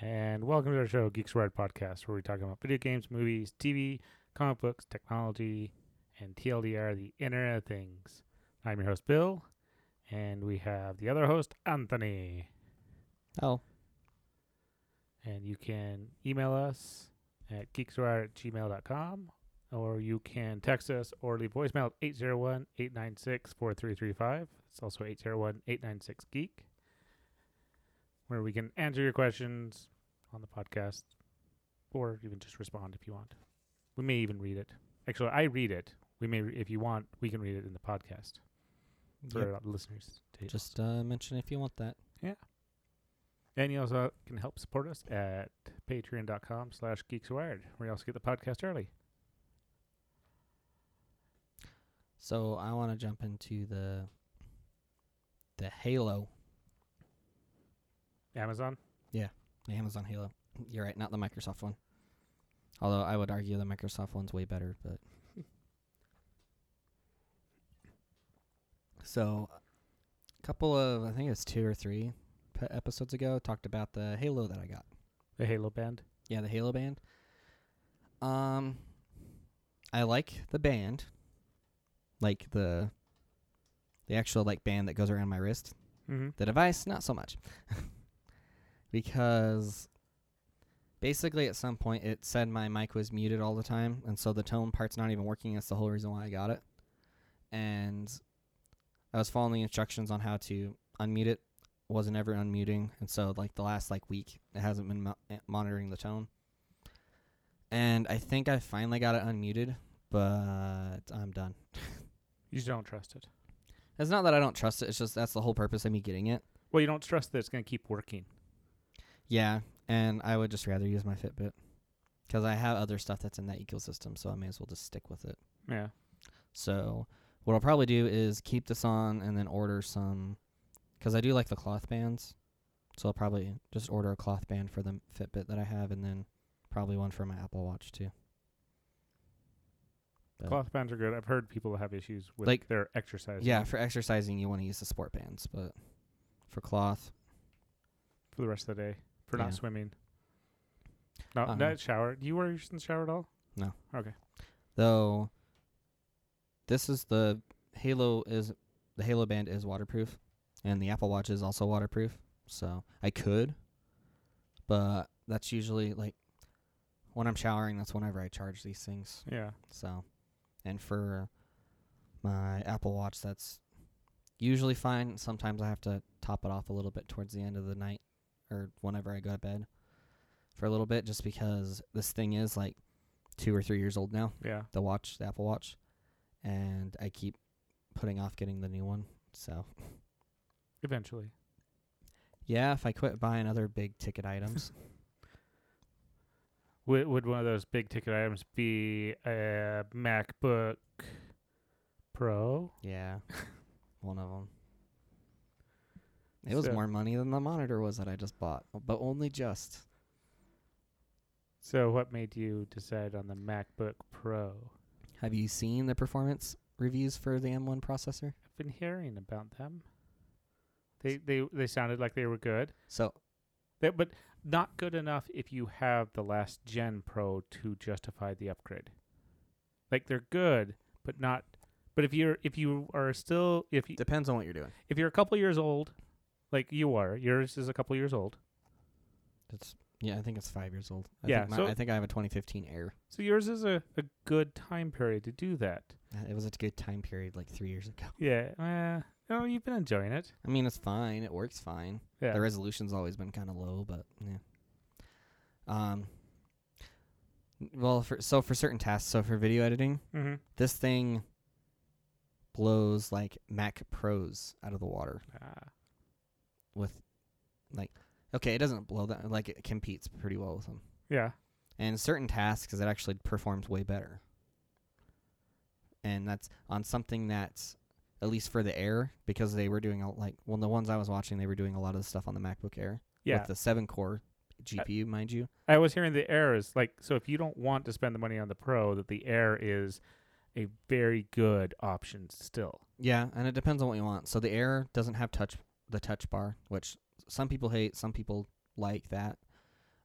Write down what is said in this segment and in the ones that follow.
and welcome to our show, Geeks Wired Podcast, where we talk about video games, movies, TV, comic books, technology, and TLDR, the Internet of Things. I'm your host, Bill, and we have the other host, Anthony. Oh, And you can email us at geekswire at gmail.com, or you can text us or leave voicemail at 801 896 4335. It's also 801 896 Geek, where we can answer your questions on the podcast or even just respond if you want. We may even read it. Actually, I read it. We may, re- if you want, we can read it in the podcast for Yep. listeners. To just uh, mention if you want that. Yeah. And you also can help support us at patreon.com slash geekswired, where you also get the podcast early. So I want to jump into the the Halo, Amazon. Yeah, the Amazon Halo. You're right, not the Microsoft one. Although I would argue the Microsoft one's way better, but so a couple of I think it was two or three pe- episodes ago talked about the Halo that I got. The Halo band. Yeah, the Halo band. Um, I like the band, like the the actual like band that goes around my wrist. Mm-hmm. The device, not so much, because basically at some point it said my mic was muted all the time, and so the tone part's not even working. That's the whole reason why I got it, and I was following the instructions on how to unmute it. Wasn't ever unmuting, and so like the last like week, it hasn't been mo- eh, monitoring the tone. And I think I finally got it unmuted, but I'm done. You just don't trust it. It's not that I don't trust it. It's just that's the whole purpose of me getting it. Well, you don't trust that it's going to keep working. Yeah, and I would just rather use my Fitbit because I have other stuff that's in that ecosystem, so I may as well just stick with it. Yeah. So what I'll probably do is keep this on and then order some because I do like the cloth bands. So I'll probably just order a cloth band for the Fitbit that I have, and then probably one for my Apple Watch too. But- Cloth bands are good. I've heard people have issues with Like- their exercise. Yeah, for exercising you want to use the sport bands, but for cloth, For the rest of the day. For Yeah. not swimming. No, Uh-huh. not shower. Do you wear yours in the shower at all? No. Okay. though this is the Halo is the Halo band is waterproof and the Apple Watch is also waterproof. So I could but that's usually like when I'm showering that's whenever I charge these things. Yeah. So and for my Apple Watch that's usually fine. Sometimes I have to top it off a little bit towards the end of the night or whenever I go to bed for a little bit just because this thing is like 2 or 3 years old now Yeah. the watch, the Apple Watch, and I keep putting off getting the new one. So Eventually. yeah, if I quit buying other big ticket items, Would, would one of those big ticket items be a MacBook Pro? yeah, one of them. It was So- more money than the monitor was that I just bought, but only just. So, what made you decide on the MacBook Pro? Have you seen the performance reviews for the M1 processor? I've been hearing about them. They they they sounded like they were good, So they, but not good enough if you have the last gen Pro to justify the upgrade. Like they're good, but not. But if you're if you are still if you, depends on what you're doing. if you're a couple years old, like you are, yours is a couple years old. It's yeah, I think it's five years old. I Yeah, think my- so- I think I have a 2015 Air. So yours is a, a good time period to do that. Uh, It was a good time period, like three years ago. Yeah. Uh, oh, you've been enjoying it. I mean, it's fine. It works fine. Yeah. The resolution's always been kind of low, but yeah. Um. Well, for so for certain tasks, so for video editing, mm-hmm. this thing blows like Mac Pros out of the water Ah. With, like, okay, it doesn't blow that like it competes pretty well with them. Yeah. And certain tasks, is it actually performs way better. And that's on something that's at least for the Air because they were doing a, like well the ones I was watching they were doing a lot of the stuff on the MacBook Air Yeah. with the seven core GPU, mind you. I was hearing the Air is like so if you don't want to spend the money on the Pro, that the Air is a very good option still. Yeah, and it depends on what you want. So the Air doesn't have touch the touch bar, which some people hate, some people like that.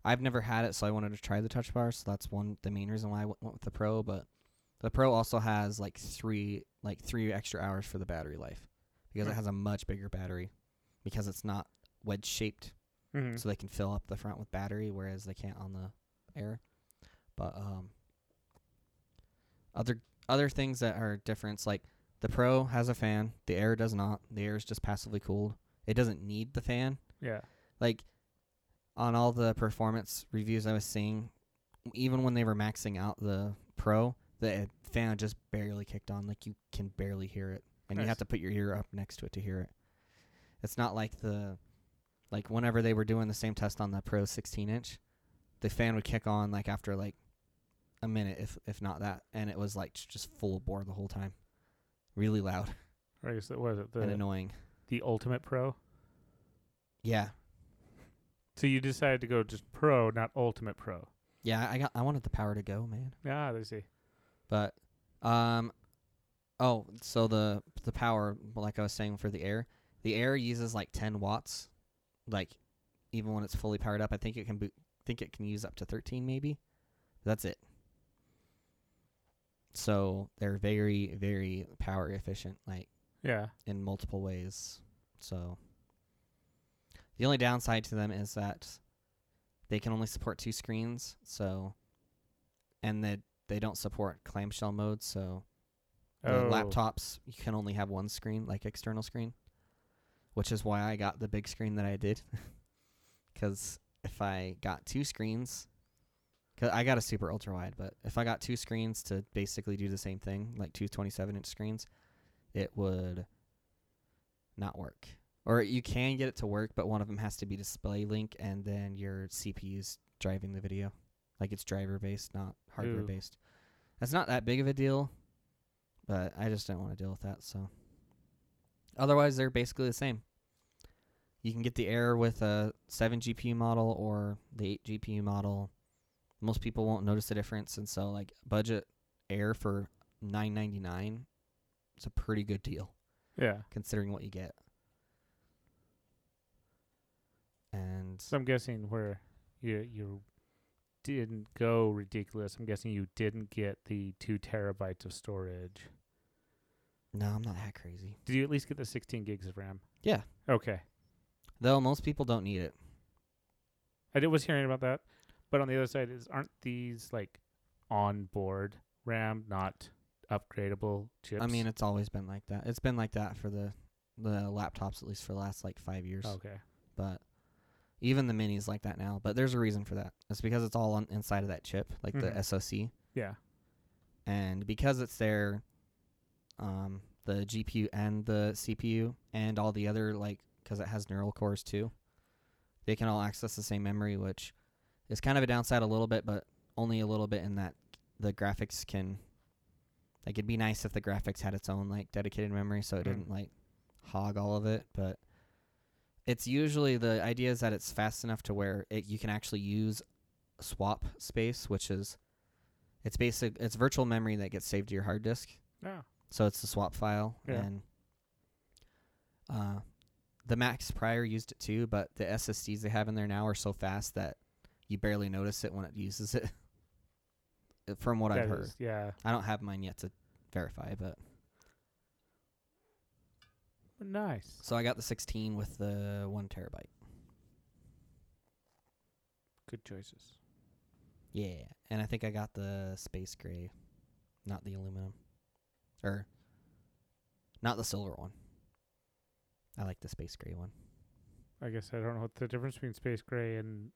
I've never had it, so I wanted to try the touch bar. So that's one the main reason why I went with the Pro. But the Pro also has like three like three extra hours for the battery life because it Hmm. has a much bigger battery because it's not wedge shaped, Mm-hmm. so they can fill up the front with battery, whereas they can't on the Air. But um, other other things that are difference like the Pro has a fan, the Air does not. The Air is just passively cooled. It doesn't need the fan yeah. like on all the performance reviews I was seeing, even when they were maxing out the Pro, the eh, fan just barely kicked on. Like you can barely hear it, and you have to put your ear up next to it to hear it. It's not like the like whenever they were doing the same test on the Pro 16 inch, the fan would kick on like after like a minute, if if not that, and it was like just full bore the whole time, really loud Or I guess it was it and annoying. The Ultimate Pro. Yeah, So you decided to go just Pro, not Ultimate Pro. yeah. I got I wanted the power to go, man. Ah, they see. But um oh, so the the power like I was saying for the air, the air uses like 10 watts like even when it's fully powered up. I think it can boot think it can use up to 13 maybe. That's it. So they're very very power efficient like Yeah. in multiple ways. So the only downside to them is that they can only support two screens, so and that they don't support clamshell mode, so Oh. laptops you can only have one screen, like external screen, which is why I got the big screen that I did. Cuz if I got two screens, cuz I got a super ultra wide, but if I got two screens to basically do the same thing, like two 27 inch screens, it would not work. Or you can get it to work, but one of them has to be DisplayLink, and then your CPU's driving the video. Like it's driver based, not hardware Ooh. based. That's not that big of a deal, but I just don't want to deal with that. So, otherwise, they're basically the same. You can get the Air with a 7 GPU model or the 8 GPU model. Most people won't notice the difference, and so like budget Air for 9.99, it's a pretty good deal Yeah. considering what you get. And So I'm guessing where you you didn't go ridiculous. I'm guessing you didn't get the two terabytes of storage. no, I'm not that crazy. Did you at least get the 16 gigs of RAM? Yeah. Okay. Though most people don't need it. I did was hearing about that, but on the other side is aren't these like on board RAM, not upgradable chips? I mean, it's always been like that. It's been like that for the the laptops at least for the last like 5 years. okay. But even the minis like that now, but there's a reason for that. It's because it's all on inside of that chip, like Mhm. the SoC. Yeah. and because it's there um the GPU and the CPU and all the other like cuz it has neural cores too they can all access the same memory which is kind of a downside a little bit but only a little bit in that the graphics can like it'd be nice if the graphics had its own like dedicated memory so it Mm. didn't like hog all of it but it's usually the idea is that it's fast enough to where it you can actually use swap space which is it's basic. It's virtual memory that gets saved to your hard disk. Yeah. So it's the swap file, Yeah. and uh, the Macs prior used it too. But the SSDs they have in there now are so fast that you barely notice it when it uses it. From what I've heard, is- yeah. I don't have mine yet to verify, but Nice. so I got the 16 with the one terabyte. Good choices. Yeah, and I think I got the space gray, not the aluminum, or not the silver one. I like the space gray one. I guess I don't know what the difference between space gray and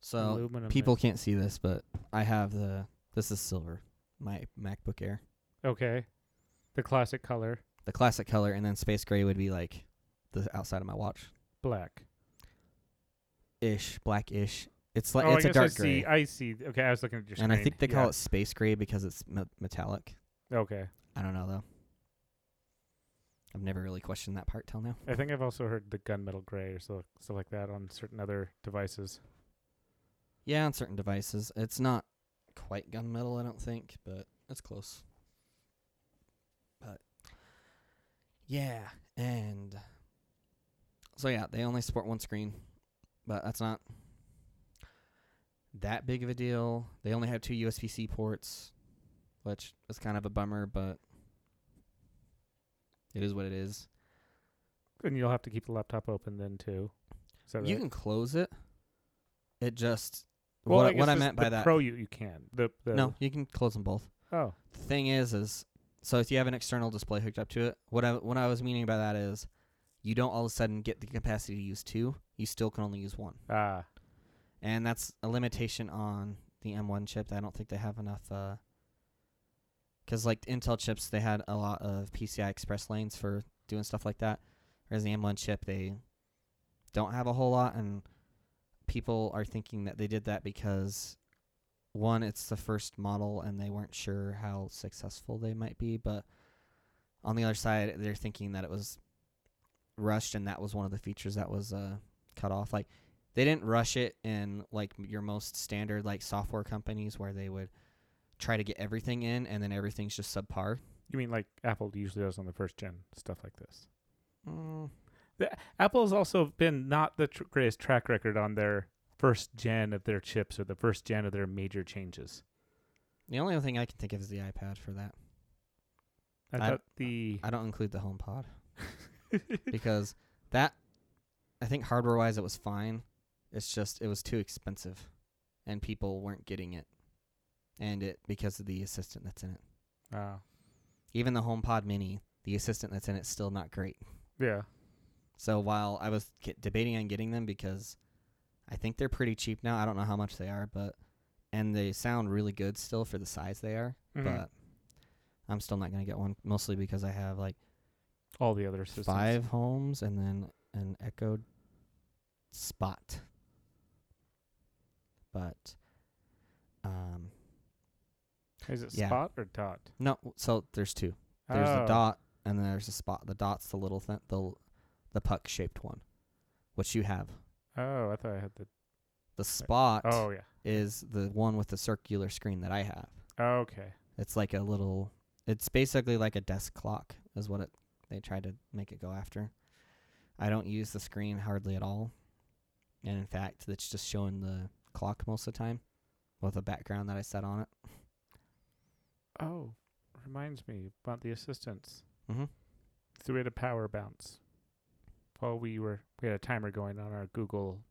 So aluminum. people is. can't see this, but I have the this is silver, my MacBook Air, Okay. The classic color, the classic color, and then space gray would be like the outside of my watch, black. ish, blackish. It's like oh, it's I a I dark see. gray, I see. Okay, I was looking at your Screen. and I think they call Yeah. it space gray because it's me- metallic. Okay. I don't know though. I've never really questioned that part till now. I think I've also heard the gunmetal gray or so, stuff like that on certain other devices. Yeah, on certain devices, it's not quite gunmetal, I don't think, but it's close. But yeah, and so yeah, they only support one screen, but that's not that big of a deal. They only have two USB C ports, which is kind of a bummer, but it is what it is. And you'll have to keep the laptop open then too. So You can close it. It just well, what, I what I meant by that. Pro you you can the, the no, you can close them both. oh The thing is, is so if you have an external display hooked up to it, what I what I was meaning by that is, you don't all of a sudden get the capacity to use two. You still can only use one, ah and that's a limitation on the M1 chip. I don't think they have enough. uh 'cause like Intel chips, they had a lot of PCI Express lanes for doing stuff like that, whereas the M1 chip they don't have a whole lot, and people are thinking that they did that because one, it's the first model and they weren't sure how successful they might be, but on the other side, they're thinking that it was rushed and that was one of the features that was uh, cut off. Like they didn't rush it in like your most standard like software companies where they would try to get everything in and then everything's just subpar. you mean like Apple usually does on the first gen stuff like this. Mm, Apple's also been not the tr- greatest track record on their first gen of their chips or the first gen of their major changes. the only other thing I can think of is the iPad for that. I, I- thought the I don't include the HomePod because that I think hardware wise it was fine. It's just it was too expensive and people weren't getting it. And it because of the assistant that's in it. Ah, Even the HomePod mini, the assistant that's in it's still not great. yeah. So while I was get, debating on getting them because I think they're pretty cheap now. I don't know how much they are, but and they sound really good still for the size they are, Mhm. but I'm still not going to get one mostly because I have like all the other systems. five homes and then an Echo Spot. But um Is it Yeah. spot or dot? no, so there's two. There's oh. the dot and then there's a spot. The dot's the little thing, the the puck shaped one, which you have. Oh, I thought I had the. The spot Oh yeah. is the one with the circular screen that I have. Okay. It's like a little. It's basically like a desk clock, is what it. They tried to make it go after. I don't use the screen hardly at all, and in fact, it's just showing the clock most of the time, with a background that I set on it. Oh, reminds me about the assistants. Mm-hmm. So we had a power bounce. While we were, we had a timer going on our Google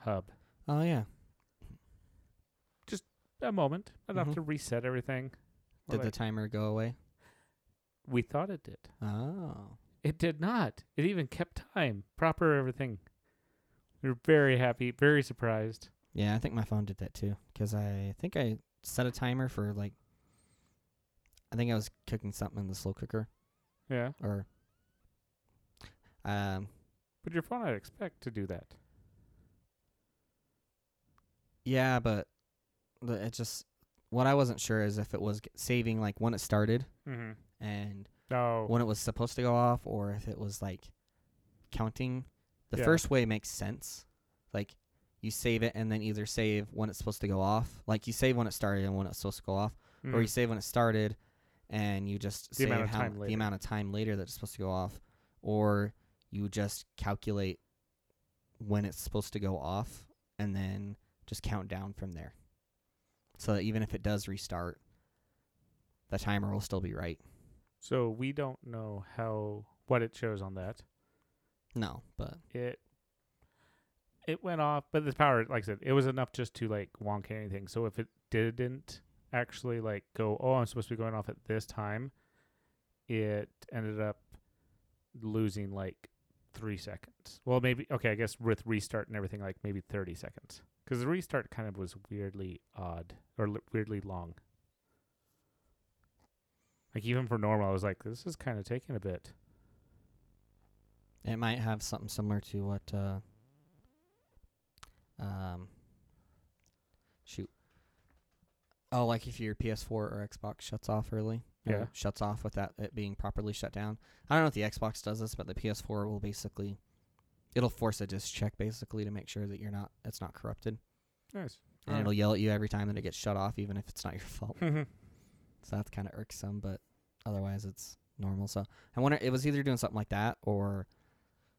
Hub. Oh yeah. Just a moment, enough Mhm. to reset everything. Did the timer go away? we thought it did. Oh. It did not. It even kept time, proper everything. We were very happy, very surprised. Yeah, I think my phone did that too. 'Cause I think I set a timer for like. I think I was cooking something in the slow cooker, Yeah, or. Um. But your phone, I'd expect to do that. Yeah, but the, it just what I wasn't sure is if it was g- saving like when it started Mm-hmm. and Oh, when it was supposed to go off, or if it was like counting. The Yeah. first way makes sense. Like you save it and then either save when it's supposed to go off, like you save when it started and when it's supposed to go off, or you Mhm. save when it started and you just The save amount how the amount of time later that it's supposed to go off, or you just calculate when it's supposed to go off and then just count down from there. So that even if it does restart, the timer will still be right. so we don't know how what it shows on that. No, but It it went off, but the power, like I said, it was enough just to like wonk anything. So if it didn't actually like go, oh, I'm supposed to be going off at this time, it ended up losing like three seconds. Well, maybe okay. I guess with restart and everything, like maybe thirty seconds, because the restart kind of was weirdly odd or li- weirdly long. Like even for normal, I was like, this is kind of taking a bit. it might have something similar to what uh um shoot. Oh, like if your PS4 or Xbox shuts off early. Yeah. Shuts off without it being properly shut down. I don't know if the Xbox does this, but the PS4 will basically it'll force a disk check basically to make sure that you're not it's not corrupted. Nice. And it'll yell at you every time that it gets shut off, even if it's not your fault. Mm-hmm. So that's kind of irksome, but otherwise it's normal. So I wonder it was either doing something like that or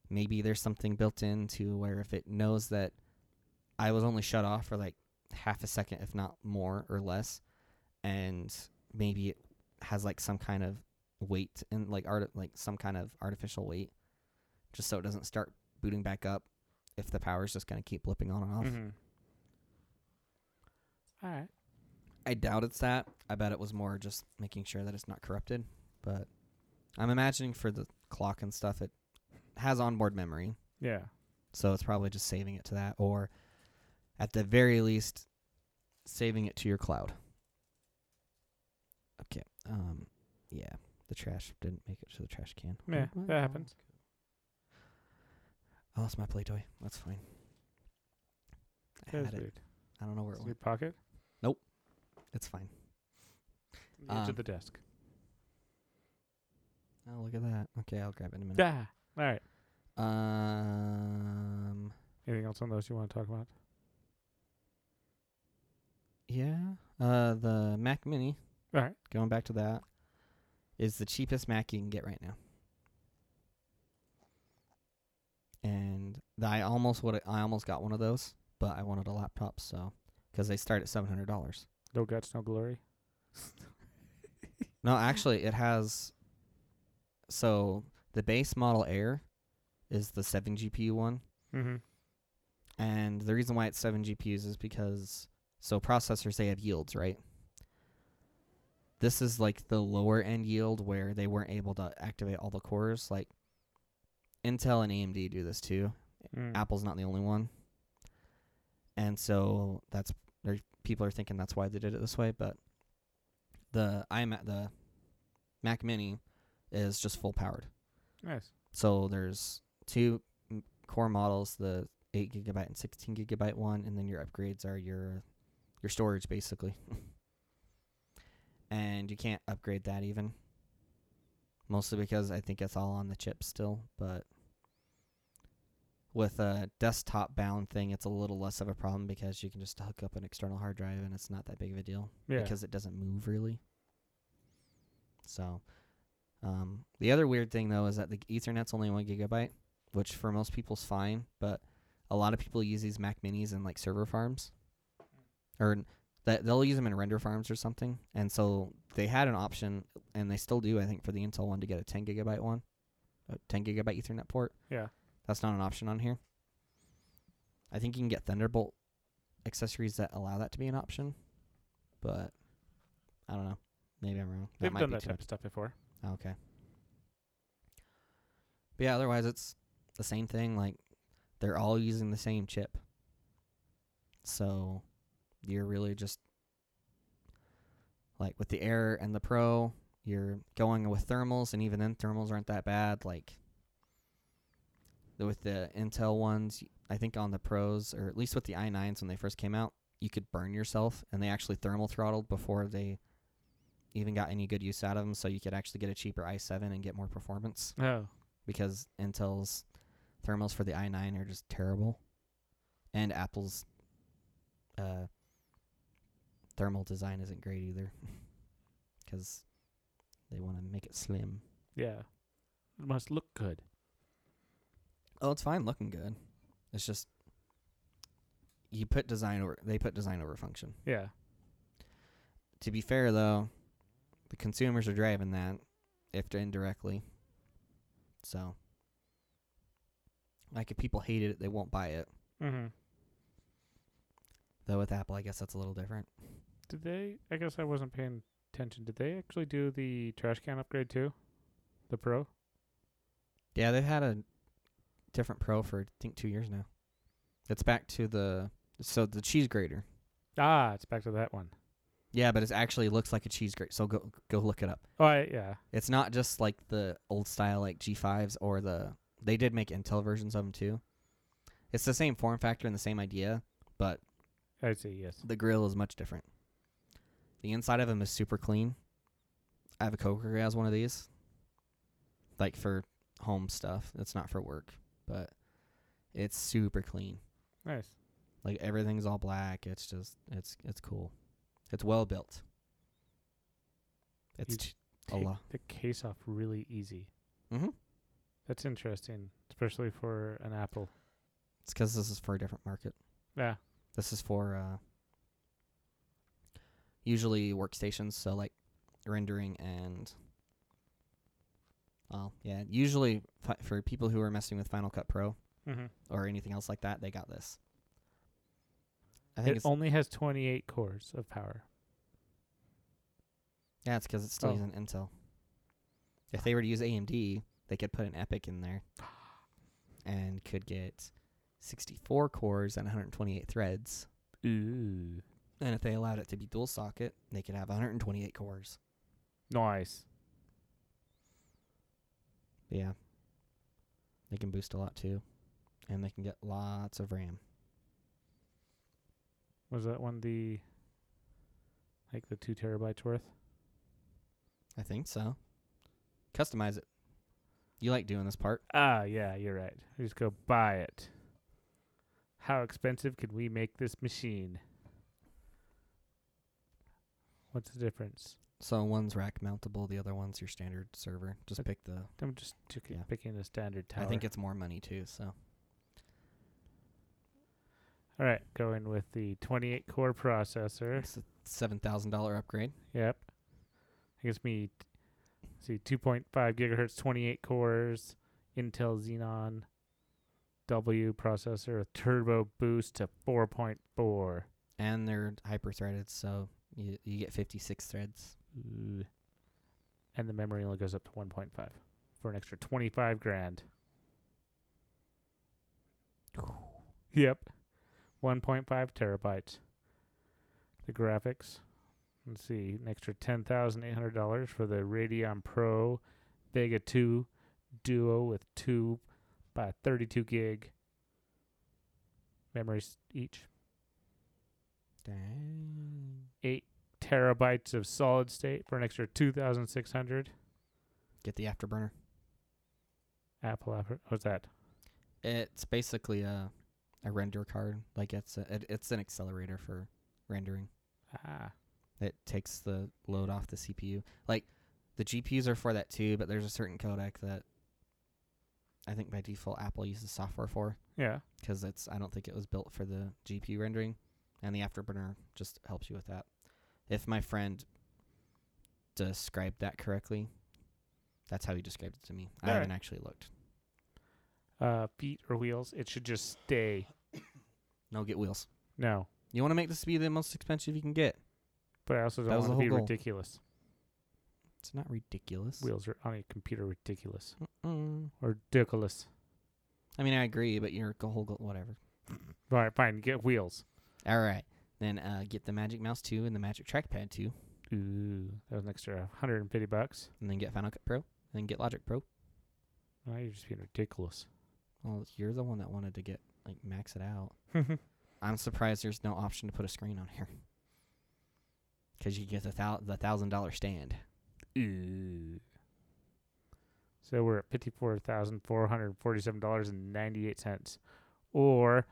maybe there's something built into where if it knows that I was only shut off for like half a second, if not more or less, and maybe it has like some kind of weight and like art like some kind of artificial weight, just so it doesn't start booting back up if the power's just gonna keep blipping on and off. Mm-hmm. All right. I doubt it's that. I bet it was more just making sure that it's not corrupted. But I'm imagining for the clock and stuff, it has onboard memory, Yeah. so it's probably just saving it to that, or at the very least, saving it to your cloud. Okay. Um. Yeah. The trash didn't make it to the trash can. Yeah, What? that happens. I lost my play toy. That's fine. I That's had it. weird. I don't know where it Is it went. your pocket? Nope. It's fine. The edge Um, of the desk. Oh, look at that. Okay, I'll grab it in a minute. Yeah. All right. Um. Anything else on those you want to talk about? Yeah. Uh, the Mac Mini. All right. Going back to that, is the cheapest Mac you can get right now. And th- I almost would I almost got one of those, but I wanted a laptop, so because they start at seven hundred dollars. No guts, no glory. No, actually, it has. So the base model Air is the seven GPU one, Mm-hmm. and the reason why it's seven GPUs is because so processors they have yields, right? This is like the lower end yield where they weren't able to activate all the cores. Like Intel and AMD do this too. Mm. Apple's not the only one, and so that's there. People are thinking that's why they did it this way, but the iMac, the Mac Mini, is just full powered. Nice. So there's two core models, the 8 gigabyte and 16 gigabyte one, and then your upgrades are your your storage basically. and you can't upgrade that even. Mostly because I think it's all on the chip still, but with a desktop bound thing, it's a little less of a problem because you can just hook up an external hard drive and it's not that big of a deal Yeah. because it doesn't move really. So, um, the other weird thing though is that the Ethernet's only one gigabyte, which for most people's fine, but a lot of people use these Mac Minis in like server farms, or that they'll use them in render farms or something. And so they had an option, and they still do, I think, for the Intel one to get a 10 gigabyte one, a 10 gigabyte Ethernet port. yeah. That's not an option on here. I think you can get Thunderbolt accessories that allow that to be an option, but I don't know. Maybe I'm wrong. That They've might done be that type of stuff before. much. Okay. But yeah, otherwise it's the same thing. Like they're all using the same chip, so you're really just like with the Air and the Pro, you're going with thermals, and even then thermals aren't that bad. Like the- with the Intel ones, I think on the Pros or at least with the i9s when they first came out, you could burn yourself, and they actually thermal throttled before they even got any good use out of them. So you could actually get a cheaper i7 and get more performance Oh. because Intel's thermals for the i9 are just terrible, and Apple's uh, thermal design isn't great either because they want to make it slim. Yeah. It must look good. Oh, it's fine looking good. It's just you put design over they put design over function. Yeah. To be fair though, the consumers are driving that if indirectly. So like if people hate it, they won't buy it. Mm-hmm. Though with Apple, I guess that's a little different. Did they? I guess I wasn't paying attention. Did they actually do the trash can upgrade too? The Pro? Yeah, they've had a different Pro for I think 2 years now. It's back to the so the cheese grater. Ah, it's back to that one. Yeah, but it actually looks like a cheese grater. So go go look it up. Oh, I, yeah. It's not just like the old style like G5s or the they did make Intel versions of them too. It's the same form factor and the same idea, but I see. Yes. the grill is much different. The inside of them is super clean. I have a coworker who has one of these, like for home stuff. It's not for work, but it's super clean. Nice. Like everything's all black. It's just it's it's cool. It's well built. It's a lot. the case off really easy. Mm-hmm. That's interesting, especially for an Apple. It's because this is for a different market. Yeah. This is for uh, usually workstations, so like rendering and well, yeah, usually fi- for people who are messing with Final Cut Pro Mm-hmm. or anything else like that, they got this. I think It only has 28 cores of power. yeah, it's because it's still Oh. using Intel. If they were to use AMD, they could put an EPYC in there and could get 64 cores and 128 threads. Ooh. And if they allowed it to be dual socket, they could have 128 cores. Nice. Yeah. They can boost a lot too. And they can get lots of RAM. Was that one the like the two terabytes worth? I think so. Customize it. You like doing this part. Ah, yeah, you're right. We just go buy it. How expensive can we make this machine? What's the difference? So one's rack mountable, the other one's your standard server. Just Okay. pick the I'm just Yeah. picking a standard tower. I think it's more money too, so all right. Going with the 28 core processor. it's a seven thousand dollar upgrade. Yep. It gives me, t- see, 2.5 gigahertz, 28 cores, Intel Xeon W processor with turbo boost to 4.4. And they're hyper threaded, so you you get fifty six threads. Ooh. And the memory only goes up to 1.5 for an extra 25 grand. Yep. 1.5 terabytes. The graphics. Let's see, an extra $10,800 for the Radeon Pro Vega 2 Duo with 2 by 32 gig memories each. Dang. 8 terabytes of solid state for an extra 2,600. Get the afterburner. Apple after What's that? It's basically a a render card. Like it's a, it, it's an accelerator for rendering. Ah, It takes the load off the CPU. Like the GPUs are for that too, but there's a certain codec that I think by default Apple uses software for yeah. because it's I don't think it was built for the GPU rendering, and the afterburner just helps you with that. If my friend described that correctly, that's how he described it to me. I Alright. haven't actually looked. Uh, feet or wheels. It should just stay. No, get wheels. No, You want to make this be the most expensive you can get. but I also don't want to be goal. ridiculous. It's not ridiculous. Wheels are on a computer ridiculous Mm. or ridiculous. I mean, I agree, but your whole goal, whatever. All right, fine. Get wheels. All right, then uh, get the Magic Mouse 2 and the Magic Trackpad 2, Ooh, that was an extra 150 bucks. and then get Final Cut Pro, and then get Logic Pro. Oh, you're just being ridiculous. Well, you're the one that wanted to get like max it out. I'm surprised there's no option to put a screen on here. Because you get the thou- the thousand dollar stand. Ooh. So we're at fifty-four thousand four hundred forty-seven dollars and ninety-eight cents, or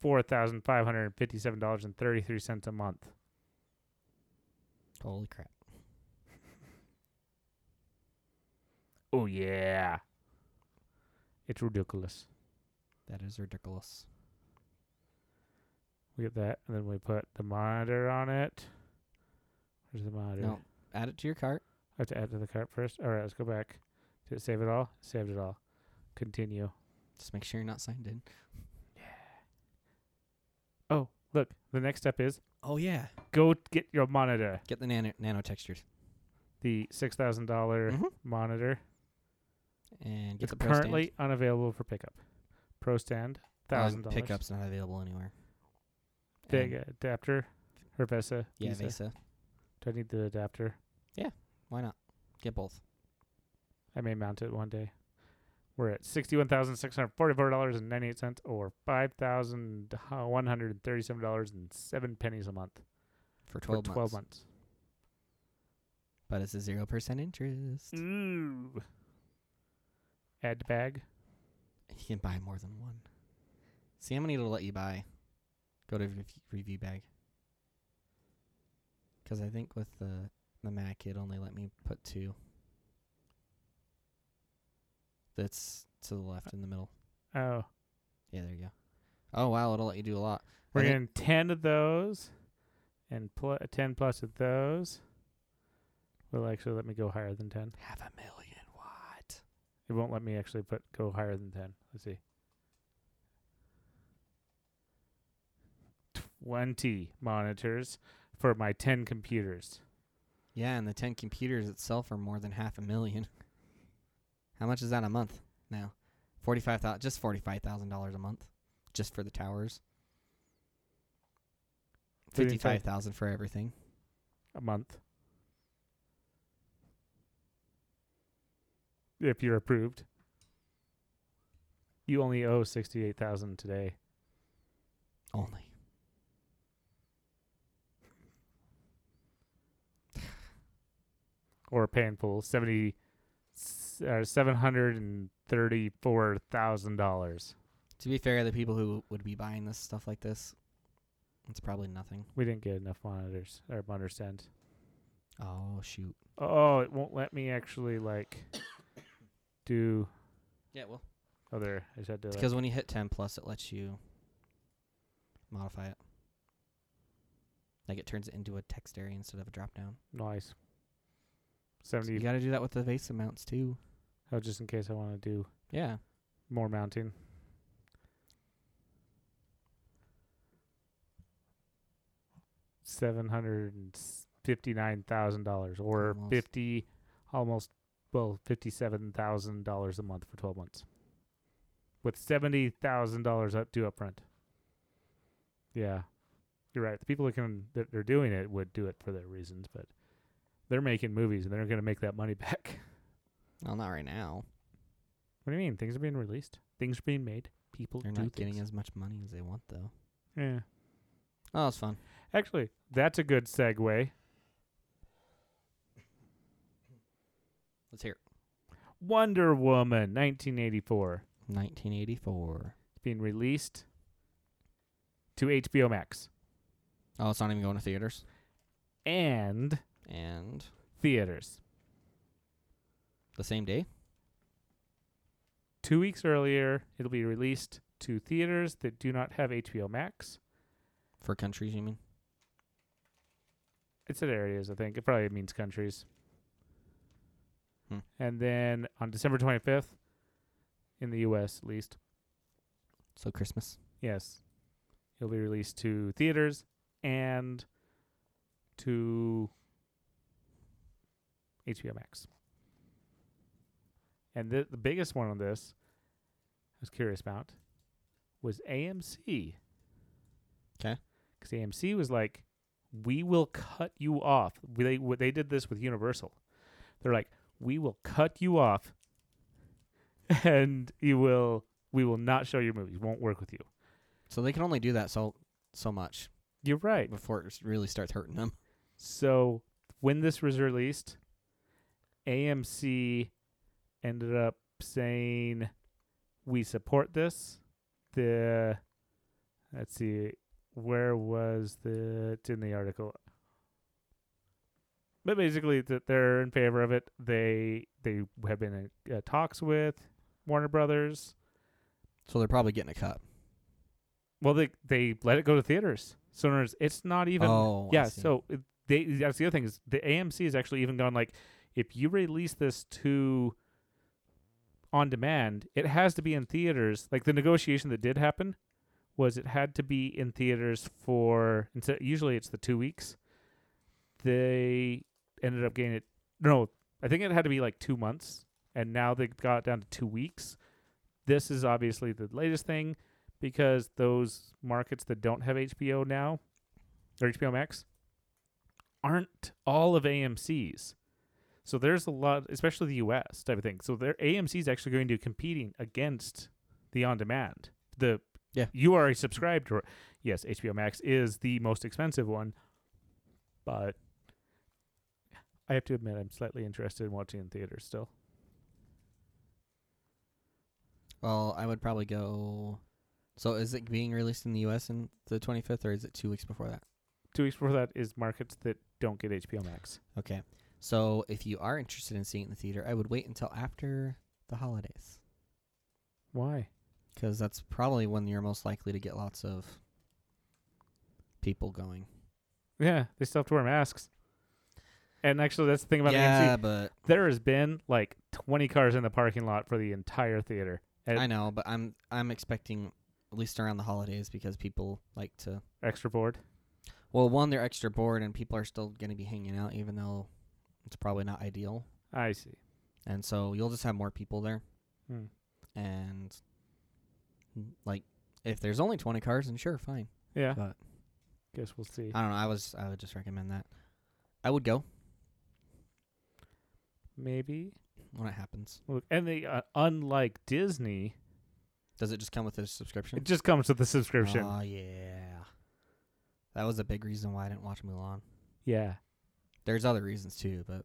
four thousand five hundred fifty-seven dollars and thirty-three cents a month. Holy crap! Oh yeah, it's ridiculous. That is ridiculous. We get that, and then we put the monitor on it. Where's the monitor? No, add it to your cart. I have to add to the cart first. All right, let's go back. Did it save it all? Saved it all. Continue. Just make sure you're not signed in. Oh, look. The next step is Oh yeah. go get your monitor. Get the nano nano textures The six thousand dollar Mhm. monitor. and get It's the Pro currently unavailable for pickup. Pro stand, stand. Um, thousand dollars. Pickup's not available anywhere. Big And- adapter. Or Vesa. yeah, Visa. Vesa. Do I need the adapter? Yeah. Why not? Get both. I may mount it one day. We're at sixty-one thousand six hundred forty-four dollars and ninety-eight cents, or five thousand one hundred and thirty-seven dollars and seven pennies a month For 12, for twelve months. months. But it's a 0% interest. Ooh. Add to bag. You can buy more than one. See how many it'll let you buy. Go to rev- review bag. Because I think with the the Mac, it only let me put two. That's to the left in the middle. Oh, Yeah, there you go. Oh wow, it'll let you do a lot. we're getting ten of those, and pl- 10 plus of those will actually let me go higher than 10. Half a million. What? It won't let me actually put go higher than 10. Let's see. 20 monitors for my 10 computers. Yeah, and the 10 computers itself are more than half a million. How much is that a month now? 45,000 just $45,000 a month just for the towers. 55,000 for everything. a month. If you're approved. You only owe 68,000 today. Only. or paying full 70 s- uh, $734,000. To be fair, the people who would be buying this stuff like this, it's probably nothing. We didn't get enough monitors or monitor stands. Oh, shoot. Oh, it won't let me actually like do Yeah, well. other. I just had to like, Because when you hit 10 plus, it lets you modify it. Like it turns it into a text area instead of a drop down. nice. 70 you got to do that with the VESA mounts too. oh, just in case I want to do Yeah. more mounting. Seven hundred and fifty-nine thousand dollars, or Almost. fifty, almost well, fifty-seven thousand dollars a month for twelve months, with seventy thousand dollars up due up front. Yeah, you're right. The people that can that are doing it would do it for their reasons, but they're making movies and they're going to make that money back. Well, not right now. What do you mean? Things are being released. Things are being made. People They're do not getting things. as much money as they want, though. Yeah. Oh, that's fun. Actually, that's a good segue. Let's hear it. Wonder Woman, 1984, 1984. It's being released to HBO Max Oh, it's not even going to theaters. and And theaters. the same day? Two weeks earlier, it'll be released to theaters that do not have HBO Max. For countries, you mean? It's in areas, I think. It probably means countries. Hmm. And then on December 25th, in the U.S. at least, So Christmas. Yes. It'll be released to theaters and to HBO Max. And the, the biggest one on this I was curious about was AMC. 'Kay. Because AMC was like, we will cut you off. They, they did this with Universal. They're like, we will cut you off and you will we will not show your movies. Won't work with you. So they can only do that so so much You're right. before it really starts hurting them. So when this was released, AMC ended up saying we support this. The let's see, where was the it's in the article? But basically, that they're in favor of it. They they have been in uh, talks with Warner Brothers. So they're probably getting a cut. Well, they they let it go to theaters. So in other words, it's not even. Oh, yeah. So it- they that's the other thing is the AMC has actually even gone like, if you release this to on demand, it has to be in theaters. Like the negotiation that did happen was it had to be in theaters for. Usually it's the two weeks. They ended up getting it. No, I think it had to be like two months, and now they got it down to two weeks. This is obviously the latest thing because those markets that don't have HBO now or HBO Max aren't all of AMC's. So there's a lot, especially the US type of thing. So their AMC is actually going to be competing against the on demand. The Yeah. you are a subscribed to yes, HBO Max is the most expensive one, but I have to admit I'm slightly interested in watching in theaters still. Well, I would probably go. So is it being released in the U.S. in the 25th, or is it two weeks before that? Two weeks before that is markets that don't get HBO Max. Okay. So if you are interested in seeing it in the theater, I would wait until after the holidays, Why? because that's probably when you're most likely to get lots of people going. Yeah, they still have to wear masks. And actually, that's the thing about yeah, AMC. but There has been like 20 cars in the parking lot for the entire theater. And I know, but I'm I'm expecting at least around the holidays because people like to. extra bored. Well, one, they're extra bored, and people are still going to be hanging out, even though it's probably not ideal. I see. And so you'll just have more people there, Hmm. and like if there's only 20 cars, then sure, fine. Yeah. But Guess we'll see. I don't know. I was I would just recommend that. I would go Maybe. when it happens. Look, and they uh, unlike Disney, Does it just come with a subscription? it just comes with a subscription. Oh yeah, that was a big reason why I didn't watch Mulan. yeah. There's other reasons too, but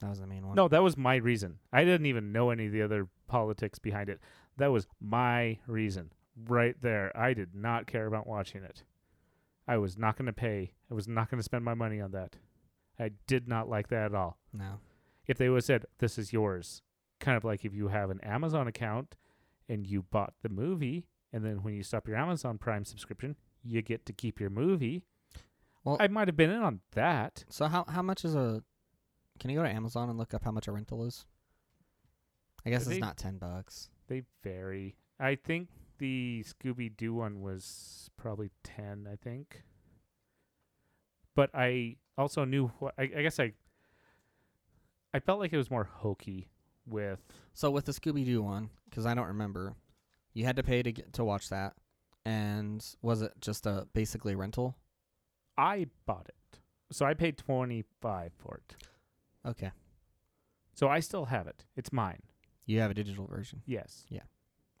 that was the main one. No, that was my reason. I didn't even know any of the other politics behind it. That was my reason right there. I did not care about watching it. I was not going to pay. I was not going to spend my money on that. I did not like that at all. no. If they would have said, this is yours, kind of like if you have an Amazon account and you bought the movie, and then when you stop your Amazon Prime subscription, you get to keep your movie. Well- I might have been in on that. So how how much is a? Can you go to Amazon and look up how much a rental is? I guess They- it's not ten bucks. They vary. I think the Scooby Doo one was probably ten. I think, but I also knew what. I, I guess I. I felt like it was more hokey with. So with the Scooby Doo one, because I don't remember, you had to pay to get to watch that, and was it just a basically rental? I bought it, so I paid twenty five for it. Okay, So I still have it. It's mine. you have a digital version. Yes. Yeah.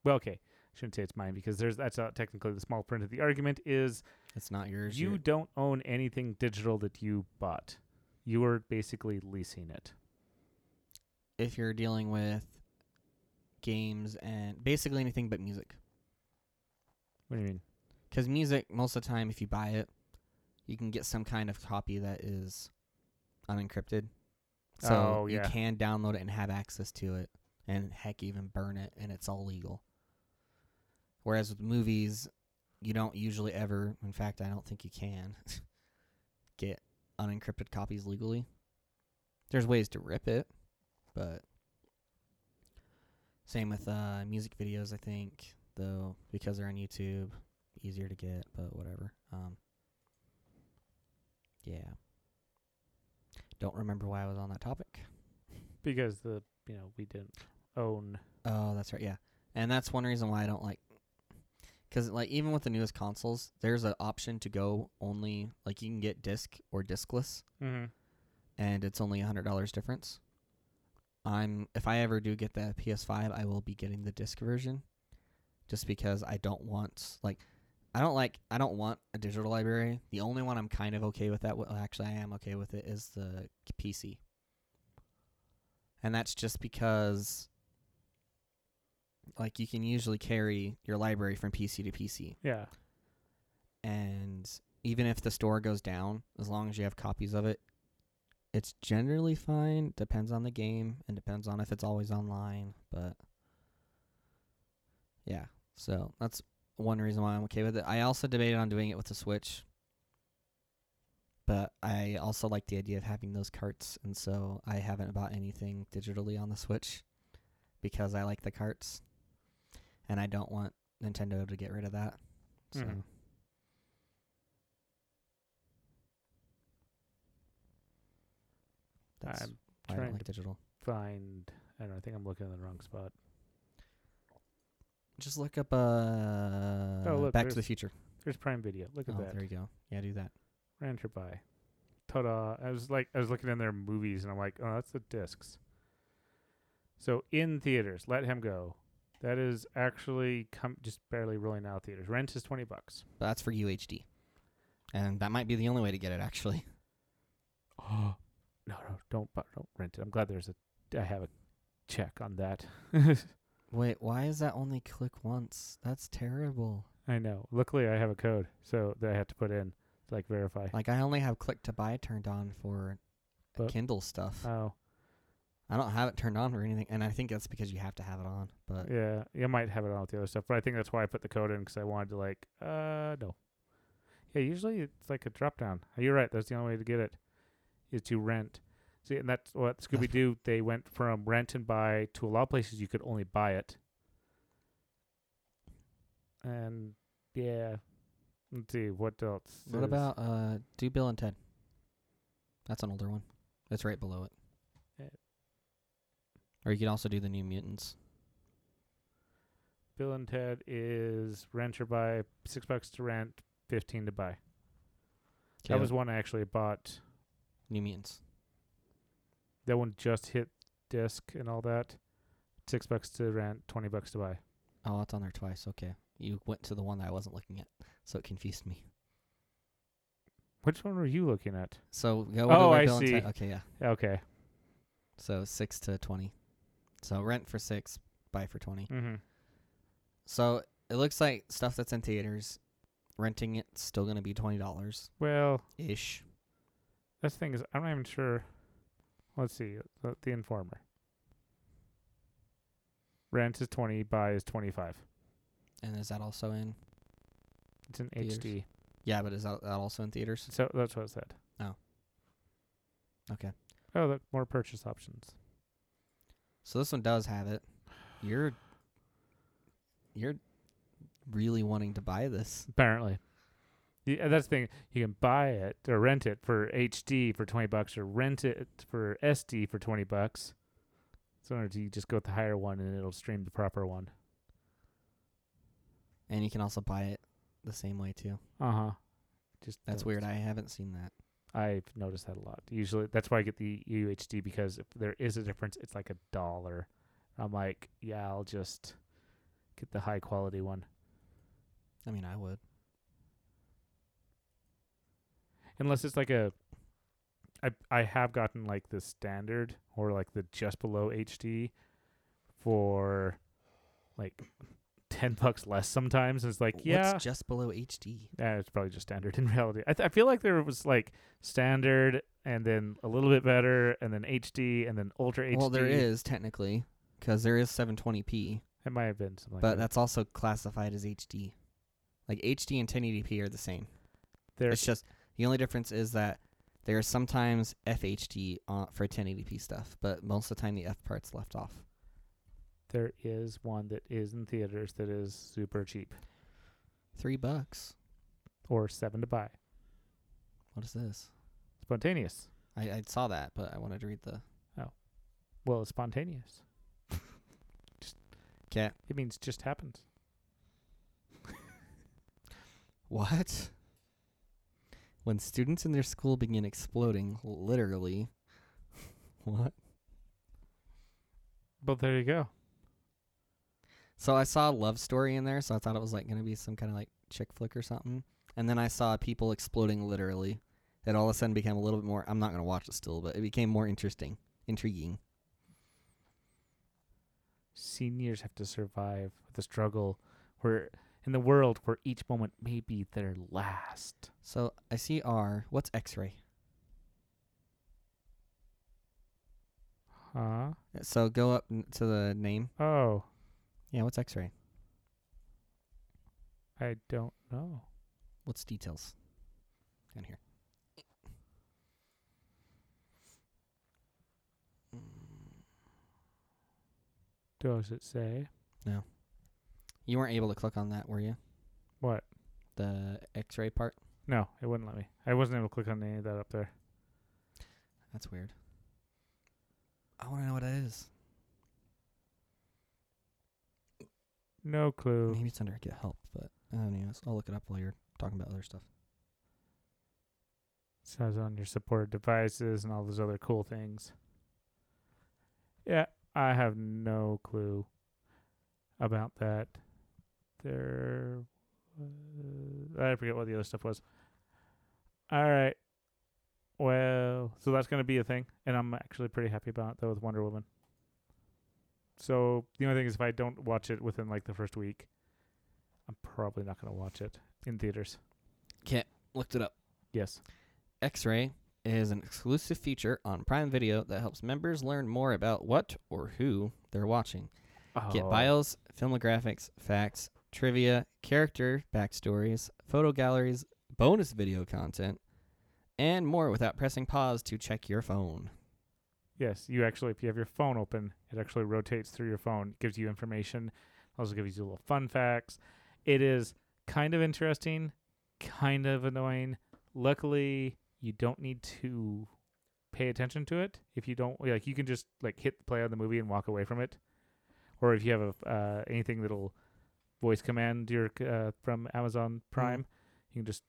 Well, okay. I Shouldn't say it's mine because there's that's uh, technically the small print of the argument is It's not yours. you you're- don't own anything digital that you bought. You are basically leasing it. if you're dealing with games and basically anything but music. What do you mean? Because music, most of the time, if you buy it, you can get some kind of copy that is unencrypted. So Oh, you can download it and have access to it, and heck, even burn it, and it's all legal. Whereas with movies, you don't usually ever, in fact, I don't think you can, get unencrypted copies legally. There's ways to rip it, but same with uh, music videos, I think, though, because they're on YouTube, easier to get, but whatever. Um, yeah. Don't remember why I was on that topic. Because the you know we didn't own. Oh, that's right. Yeah, and that's one reason why I don't like. Because like even with the newest consoles, there's an option to go only like you can get disc or discless, Mm-hmm. and it's only a hundred dollars difference. I'm if I ever do get the PS5, I will be getting the disc version, just because I don't want like. I don't like. I don't want a digital library. The only one I'm kind of okay with that. Well, actually, I am okay with it. Is the PC, and that's just because like you can usually carry your library from PC to PC Yeah. and even if the store goes down as long as you have copies of it it's generally fine depends on the game and depends on if it's always online but yeah so that's one reason why I'm okay with it I also debated on doing it with the Switch but I also like the idea of having those carts and so I haven't bought anything digitally on the Switch because I like the carts and I don't want Nintendo to get rid of that. So Mhm. that's I'm why I trying don't like to digital. find. I don't know. I think I'm looking in the wrong spot. Just look up uh Oh, look, Back to the Future. There's Prime Video. Look at oh, that. there you go. Yeah, do that. Rancher by. Ta-da! I was like, I was looking in their movies, and I'm like, oh, that's the discs. So in theaters, Let Him Go. That is actually com- just barely rolling out theaters. Rent is twenty bucks. But that's for UHD. And that might be the only way to get it actually. Oh no, no, don't bu- don't rent it. I'm glad there's a. I have a check on that. Wait, why is that only click once? That's terrible. I know. Luckily, I have a code, so that I have to put in to like verify. Like I only have click to buy turned on for But- Kindle stuff. Oh, I don't have it turned on or anything, and I think that's because you have to have it on. But yeah. You might have it on with the other stuff, but I think that's why I put the code in because I wanted to like. Uh, no. Yeah, usually it's like a drop down. You're right. That's the only way to get it is to rent. See, and that's what Scooby Doo. They went from rent and buy to a lot of places you could only buy it. And yeah, let's see what else. What about uh, Do Bill and Ted? That's an older one. That's right below it. Yeah. Or you can also do the New Mutants. Bill and Ted? Is rent or buy? Six bucks to rent, fifteen to buy. That was one I actually bought. New Mutants. That one just hit disc and all that. Six bucks to rent, twenty bucks to buy. Oh, it's on there twice. Okay, you went to the one that I wasn't looking at, so it confused me. Which one were you looking at? So go. Oh, I see. Okay, yeah. Okay. So six to twenty. So rent for six, buy for twenty. Mm-hmm. So it looks like stuff that's in theaters, renting it's still gonna be twenty dollars Well, ish. this thing is I'm not even sure. Let's see. The, the Informer. Rent is twenty, buy is twenty five. And is that also in? It's in Theaters. HD. Yeah, but is that, that also in theaters? So that's what it said. Oh. Okay. Oh, look, more purchase options. So this one does have it. You're you're really wanting to buy this. Apparently. Yeah, that's the thing. You can buy it or rent it for HD for twenty bucks, or rent it for SD for twenty bucks. So in order to you just go with the higher one, and it'll stream the proper one. And you can also buy it the same way too. Uh huh. Just That's weird. I haven't seen that. I've noticed that a lot. Usually, that's why I get the UHD because if there is a difference, it's like a dollar. I'm like, yeah, I'll just get the high quality one. I mean, I would. Unless it's like a I I have gotten like the standard or like the just below HD for like ten bucks less sometimes. It's like yeah, What's just below HD? yeah, it's probably just standard in reality. I th- I feel like there was like standard and then a little bit better and then HD and then ultra HD. Well, there is technically because there is 720p, It might have been something like but that. that's also classified as HD. Like HD and 1080p are the same. There, It's just the only difference is that there is sometimes FHD on, uh, for 1080p stuff, but most of the time the F part's left off. there is one that is in theaters that is super cheap Three bucks. or seven to buy. What is this? Spontaneous. I, I saw that, but I wanted to read the. Oh. Well, it's spontaneous. just Can't. It means just happens. What? When students in their school begin exploding, literally. what? But there you go. So I saw a love story in there, so I thought it was like gonna be some kind of like chick flick or something. And then I saw people exploding literally. It all of a sudden became a little bit more. I'm not gonna watch it still, but it became more interesting, intriguing. Seniors have to survive the struggle where in the world where each moment may be their last. So I see R. What's X-ray? Huh? So go up n- to the name. Oh, Yeah, what's X-ray? I don't know. What's details? Down here. Does it say You weren't able to click on that, were you? what? The X-ray part. No, it wouldn't let me. I wasn't able to click on any of that up there. That's weird. I want to know what it is. No clue. Maybe it's under get help, but anyways, I'll look it up while you're talking about other stuff. It says on your supported devices and all those other cool things. Yeah, I have no clue about that. There, uh, I forget what the other stuff was. All right. Well, so that's going to be a thing, and I'm actually pretty happy about that though with Wonder Woman. So the only thing is, if I don't watch it within like the first week, I'm probably not going to watch it in theaters. Looked it up. Yes. X-ray is an exclusive feature on Prime Video that helps members learn more about what or who they're watching. Get Oh. bios, filmographics, facts, trivia, character backstories, photo galleries, bonus video content, and more without pressing pause to check your phone. Yes, you actually, if you have your phone open, it actually rotates through your phone, gives you information, also gives you little fun facts. It is kind of interesting, kind of annoying. Luckily, you don't need to pay attention to it. If you don't like, you can just like hit play on the movie and walk away from it. Or if you have a uh, anything that'll voice command your uh, from Amazon Prime, you can just.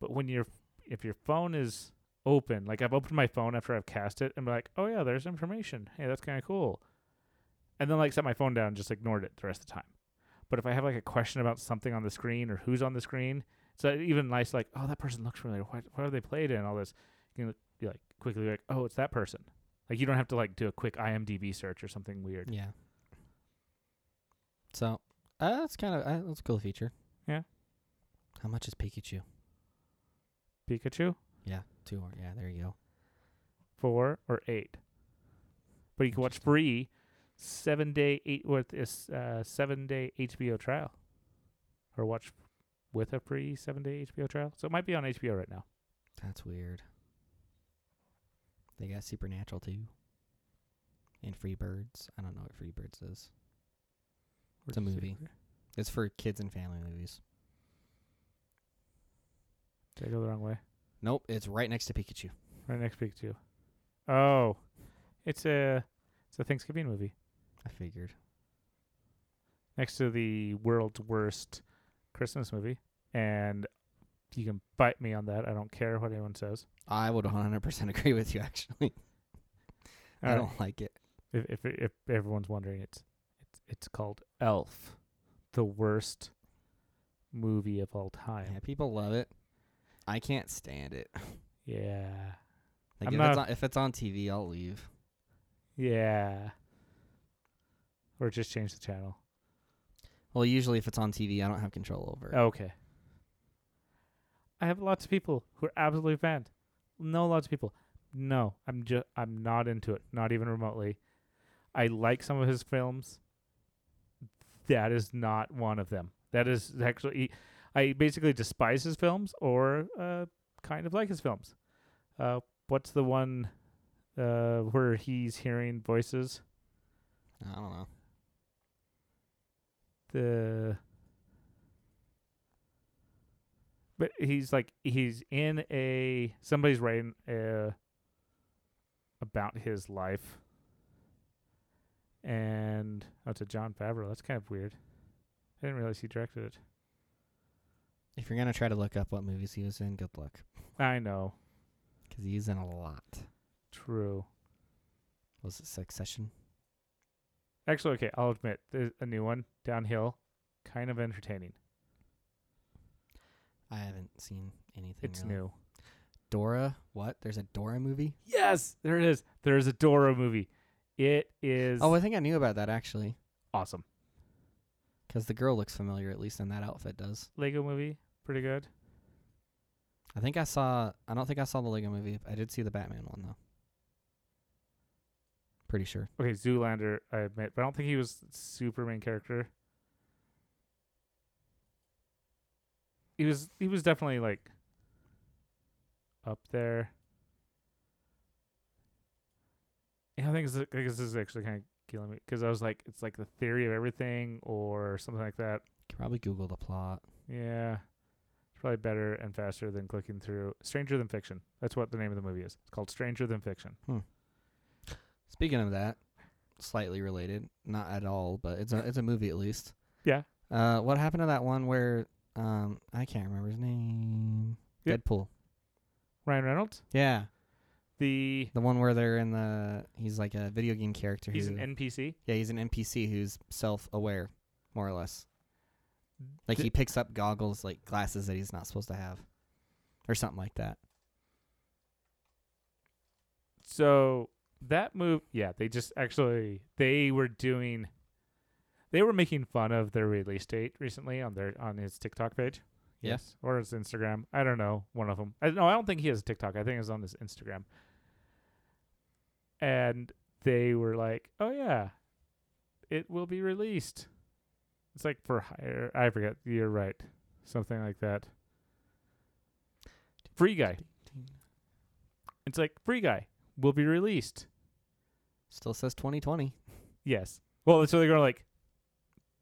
But when you're if your phone is open, like I've opened my phone after I've cast it and be like, oh yeah, there's information. Hey, that's kind of cool. And then like set my phone down and just ignored it the rest of the time. But if I have like a question about something on the screen or who's on the screen, it's uh, even nice like, oh, that person looks familiar. What what have they played in? All this, you can be like quickly like, oh, it's that person. Like you don't have to like do a quick IMDb search or something weird. Yeah. So uh, that's kind of uh, that's a cool feature. Yeah. How much is Pikachu? Pikachu Yeah, two more. Yeah, there you go. four or eight. But you can watch free seven day eight with this uh, seven day HBO trial, or watch with a free seven day HBO trial. So it might be on HBO right now. That's weird. They got Supernatural too. And Free Birds. I don't know what Free Birds is. It's a Where'd you see movie. It's for kids and family movies. Did I go the wrong way? Nope, it's right next to Pikachu. Right next week too. Oh, it's a it's a Thanksgiving movie I figured. next to the world's worst Christmas movie, and you can bite me on that. I don't care what anyone says. I would 100% agree with you. Actually, I Alright. don't like it. If, if if everyone's wondering, it's it's called Elf, the worst movie of all time. Yeah, people love it. I can't stand it. Yeah, Like I'm if not- it's on, if it's on TV, I'll leave. yeah. Or just change the channel. Well, usually if it's on TV, I don't have control over it. Okay. I have lots of people who are absolutely fans. No, lots of people. No, I'm just I'm not into it, not even remotely. I like some of his films. That is not one of them. That is actually I basically despise his films or uh kind of like his films. Uh what's the one uh where he's hearing voices? I don't know. the but he's like he's in a somebody's writing uh about his life and oh it's a Jon Favreau that's kind of weird I didn't realize he directed it If you're gonna try to look up what movies he was in, good luck, I know 'cause he's in a lot. true Was it Succession? actually okay I'll admit there's a new one Downhill kind of entertaining I haven't seen anything. it's really. new Dora. What? There's a Dora movie? yes there it is there's a Dora movie it is Oh, I think I knew about that actually, awesome 'cause the girl looks familiar. At least in that outfit does. Lego movie pretty good I think I saw. I don't think I saw the Lego movie. I did see the Batman one though. Pretty sure. Okay, Zoolander, I admit, but I don't think he was super main character. He was he was definitely like up there. Yeah, I think this, I think this is actually kind of killing me because I was like, it's like the theory of everything or something like that. Probably Google the plot. Yeah, it's probably better and faster than clicking through Stranger Than Fiction. That's what the name of the movie is. It's called Stranger Than Fiction. Hmm. Speaking of that, slightly related, not at all, but it's a it's a movie at least. Yeah. Uh, what happened to that one where um I can't remember his name? Yeah. Deadpool. Ryan Reynolds. Yeah, The the one where they're in the he's like a video game character. he's who, an NPC. yeah, he's an NPC who's self-aware, more or less. Like Th- he picks up goggles, like glasses that he's not supposed to have, or something like that. So that move, yeah, they just actually they were doing, they were making fun of their release date recently on their on his TikTok page. Yeah. Yes, or his Instagram. I don't know, one of them. I no, I don't think he has a TikTok. I think it's on his Instagram. And they were like, "Oh yeah, it will be released." It's like for hire. I forget. You're right. Something like that. Free Guy. It's like Free Guy will be released. Still says 2020. Yes. Well, so they're going like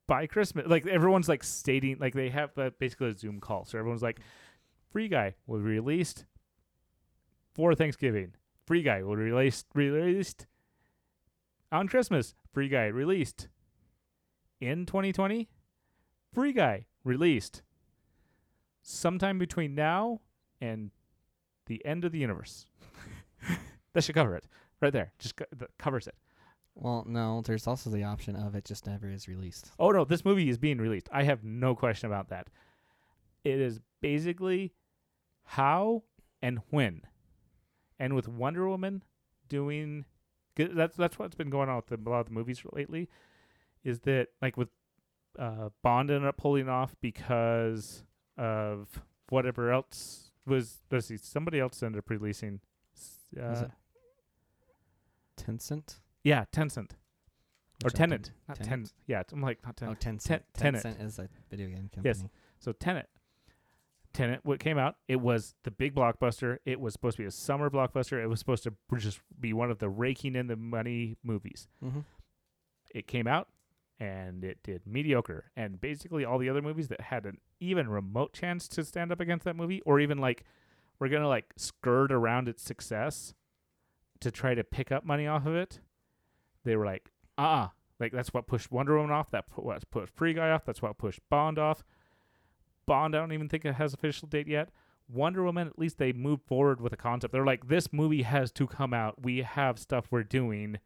by Christmas. Like everyone's like stating like they have uh, basically a Zoom call. So everyone's like, Free Guy will be released for Thanksgiving. Free Guy will be released released on Christmas. Free Guy released in 2020. Free Guy released sometime between now and the end of the universe. that should cover it right there. Just co- that covers it. Well, no, there's also the option of it just never is released. Oh no, this movie is being released. I have no question about that. It is basically how and when, and with Wonder Woman doing that's that's what's been going on with the, a lot of the movies lately, is that like with uh, Bond ended up pulling off because of whatever else was. Let's see, somebody else ended up releasing. Uh, Tencent? yeah, Tencent or Which I Tenant, not Tenet? Ten. Yeah, I'm like not Oh, Tenet. Tencent. Tenet. Tencent is a video game company. Yes. So Tenet. Tenet, what came out, it was the big blockbuster. It was supposed to be a summer blockbuster. It was supposed to just be one of the raking in the money movies. Mm-hmm. It came out and it did mediocre. And basically all the other movies that had an even remote chance to stand up against that movie, or even like we're gonna like skirt around its success to try to pick up money off of it, they were like, uh uh Like that's what pushed Wonder Woman off. That put what pushed Free Guy off. That's what pushed Bond off. Bond, I don't even think it has official date yet. Wonder Woman, at least they moved forward with a concept. They're like, this movie has to come out. We have stuff we're doing.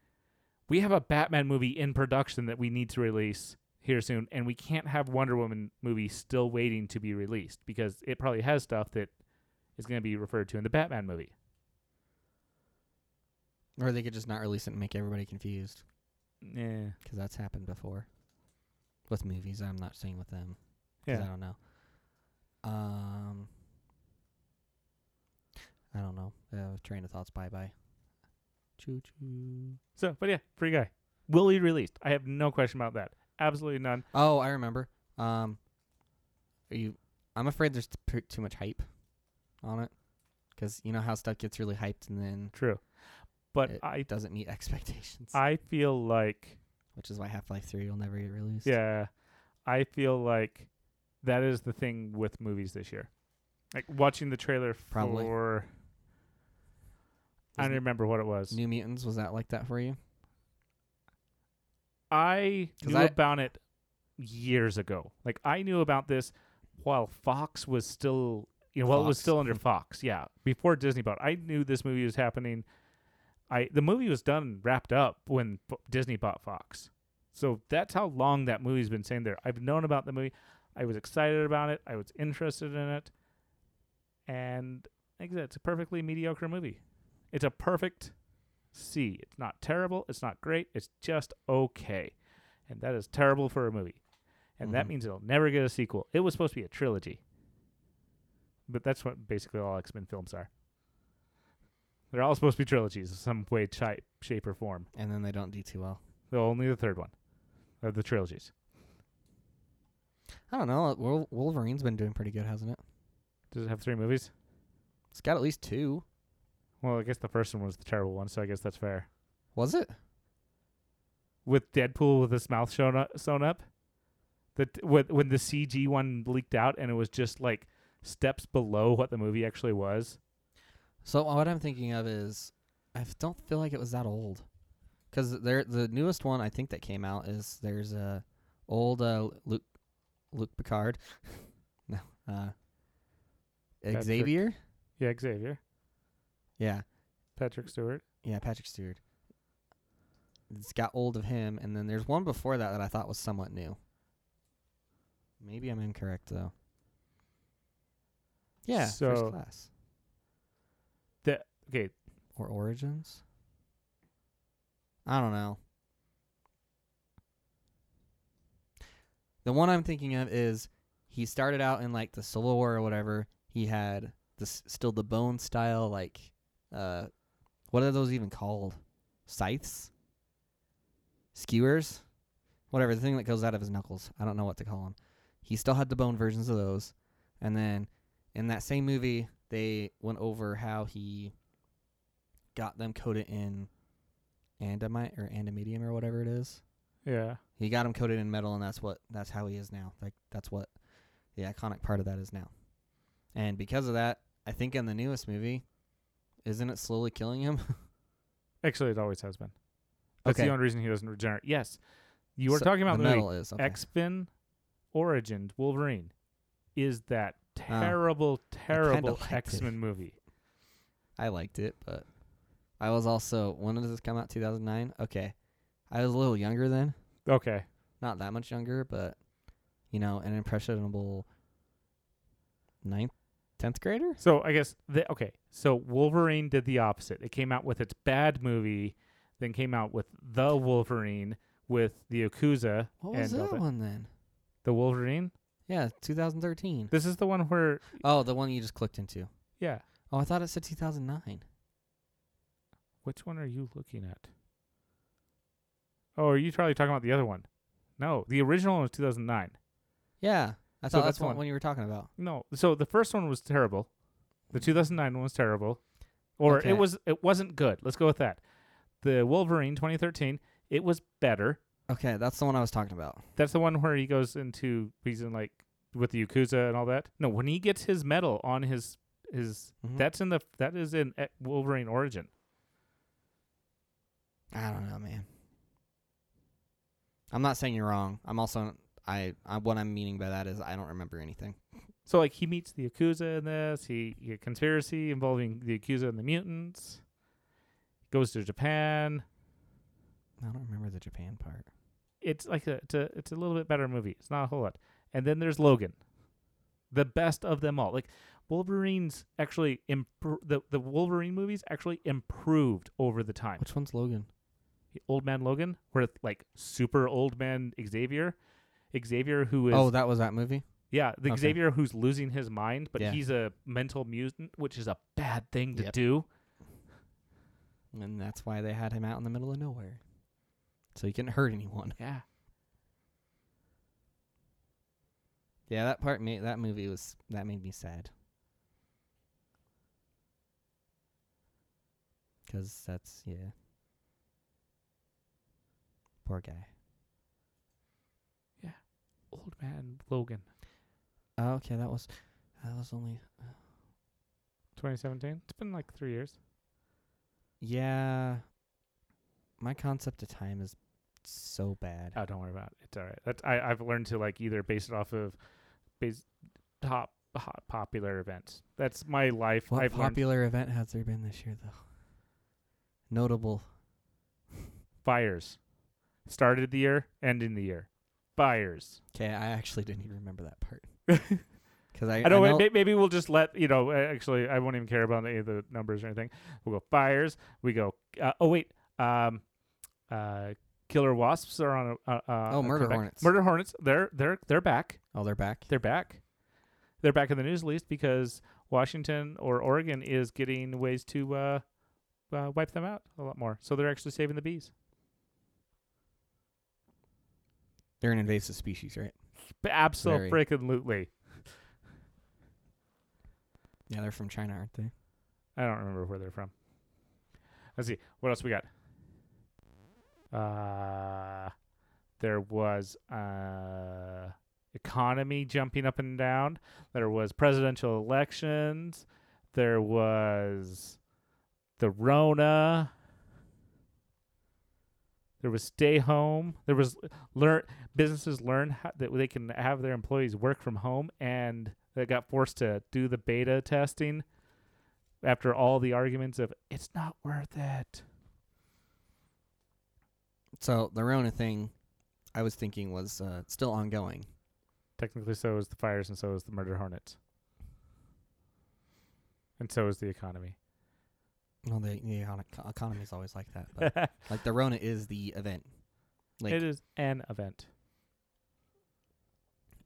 We have a Batman movie in production that we need to release here soon, and we can't have Wonder Woman movie still waiting to be released because it probably has stuff that is going to be referred to in the Batman movie. Or they could just not release it and make everybody confused. Yeah, Because that's happened before. With movies, I'm not saying with them. 'cause I don't know. Um, I don't know. Uh, train of thoughts. Bye bye. Choo choo. So, but yeah, Free Guy will be released. I have no question about that. Absolutely none. Oh, I remember. Um, are you? I'm afraid there's t- too much hype on it. Because you know how stuff gets really hyped and then True, but it I doesn't meet expectations. I feel like which is why Half Life Three will never get released. Yeah, I feel like that is the thing with movies this year. Like watching the trailer Probably. for, I don't remember what it was. New Mutants was that like that for you? I knew I- about it years ago. Like I knew about this while Fox was still, you know, while it was still under Fox. Yeah, before Disney bought. I knew this movie was happening. I the movie was done wrapped up when F- Disney bought Fox. So that's how long that movie's been saying there. I've known about the movie. I was excited about it. I was interested in it. And like I said, it's a perfectly mediocre movie. It's a perfect C. It's not terrible. It's not great. It's just okay. And that is terrible for a movie. And that Mhm. means it'll never get a sequel. It was supposed to be a trilogy. But that's what basically all X Men films are. They're all supposed to be trilogies in some way, type, shape, or form. And then they don't do too well. Only the third one of the trilogies. I don't know. Wolverine's been doing pretty good, hasn't it? Does it have three movies? It's got at least two. Well, I guess the first one was the terrible one, so I guess that's fair. Was it? With Deadpool with his mouth shown up, sewn up, that when when the CG one leaked out and it was just like steps below what the movie actually was. So what I'm thinking of is, I don't feel like it was that old, because there the newest one I think that came out is there's a old uh, Luke Luke Picard, no uh, Patrick. Xavier, Yeah, Xavier, yeah Patrick Stewart. yeah Patrick Stewart. It's got old of him, and then there's one before that that I thought was somewhat new. Maybe I'm incorrect though. Yeah, So- first class The okay, or Origins. I don't know. The one I'm thinking of is he started out in like the Civil War or whatever. He had this still the bone style like uh what are those even called? Scythes? Skewers? Whatever, the thing that goes out of his knuckles. I don't know what to call them. He still had the bone versions of those. And then in that same movie, they went over how he got them coated in andamite or andamedium or whatever it is. Yeah. He got him coated in metal, and that's what that's how he is now. Like that's what the iconic part of that is now. And because of that, I think in the newest movie, isn't it slowly killing him? Actually, it always has been. That's Okay. the only reason he doesn't regenerate. Yes. You were So talking about the the movie metal is okay. X Men Origins Wolverine is that Ah. terrible, terrible. X-Men movie. I liked it, but I was also when does this come out? Two thousand nine. Okay, I was a little younger then, Okay. not that much younger, but you know, an impressionable ninth, tenth grader. So I guess the okay. So Wolverine did the opposite. It came out with its bad movie, then came out with the Wolverine with the Yakuza What was and all that that. one then? The Wolverine. Yeah, 2013. This is the one where Oh, the one you just clicked into. yeah. Oh, I thought it said 2009. Which one are you looking at? Oh, are you probably talking about the other one? No, the original one was 2009. Yeah, I So thought that's that's one. one you were talking about. No, so the first one was terrible. The 2009 one was terrible, or Okay. it was it wasn't good. Let's go with that. The Wolverine 2013, it was better. Okay, that's the one I was talking about. That's the one where he goes into he's in like with the Yakuza and all that. No, when he gets his medal on his his Mhm. that's in the that is in eh, Wolverine Origin. I don't know, man. I'm not saying you're wrong. I'm also I, I what I'm meaning by that is I don't remember anything. So like he meets the Yakuza in this. He, he a conspiracy involving the Yakuza and the mutants. Goes to Japan. I don't remember the Japan part. It's like a it's a it's a little bit better movie. It's not a whole lot. And then there's Logan, the best of them all. Like Wolverine's actually impro- the the Wolverine movies actually improved over the time. Which one's Logan? Old Man Logan, where like super old man Xavier, Xavier who is oh, that was that movie. yeah the okay. Xavier who's losing his mind, but Yeah. he's a mental mutant, which is a bad thing to Yep. do. And that's why they had him out in the middle of nowhere. So he couldn't hurt anyone. Yeah. Yeah, that part made that movie was that made me sad. Cuz that's yeah. Poor guy. Yeah, old Man Logan, Oh, okay, that was that was only uh, 2017. It's been like three years. yeah. My concept of time is so bad. Oh, don't worry about it. It's all right. That's I I've learned to like either base it off of base top hot popular events. That's my life. What I've learned popular event has there been this year though? Notable. fires. Started the year, ending the year. Fires. Okay, I actually didn't even remember that part. Cuz I I know, I know may- maybe we'll just let you know. Actually, I won't even care about any of the numbers or anything. We'll go fires. We go. Uh, oh wait. Um, uh, killer wasps are on a. Uh, uh, Oh, murder hornets. Murder hornets. They're they're they're back. Oh, they're back. They're back. They're back in the news at least because Washington or Oregon is getting ways to uh, uh, wipe them out a lot more. So they're actually saving the bees. They're an invasive species, right? Absolutely. freaking Yeah, they're from China, aren't they? I don't remember where they're from. Let's see. What else we got? Uh, there was uh, economy jumping up and down. There was presidential elections. There was the Rona. There was stay home. There was learn businesses learn how, that they can have their employees work from home, and they got forced to do the beta testing after all the arguments of it's not worth it. So the Rona thing, I was thinking was uh, still ongoing. Technically, so is the fires, and so is the murder hornets, and so is the economy. Well, the, the economy is always like that, but like the Rona is the event. Like it is an event.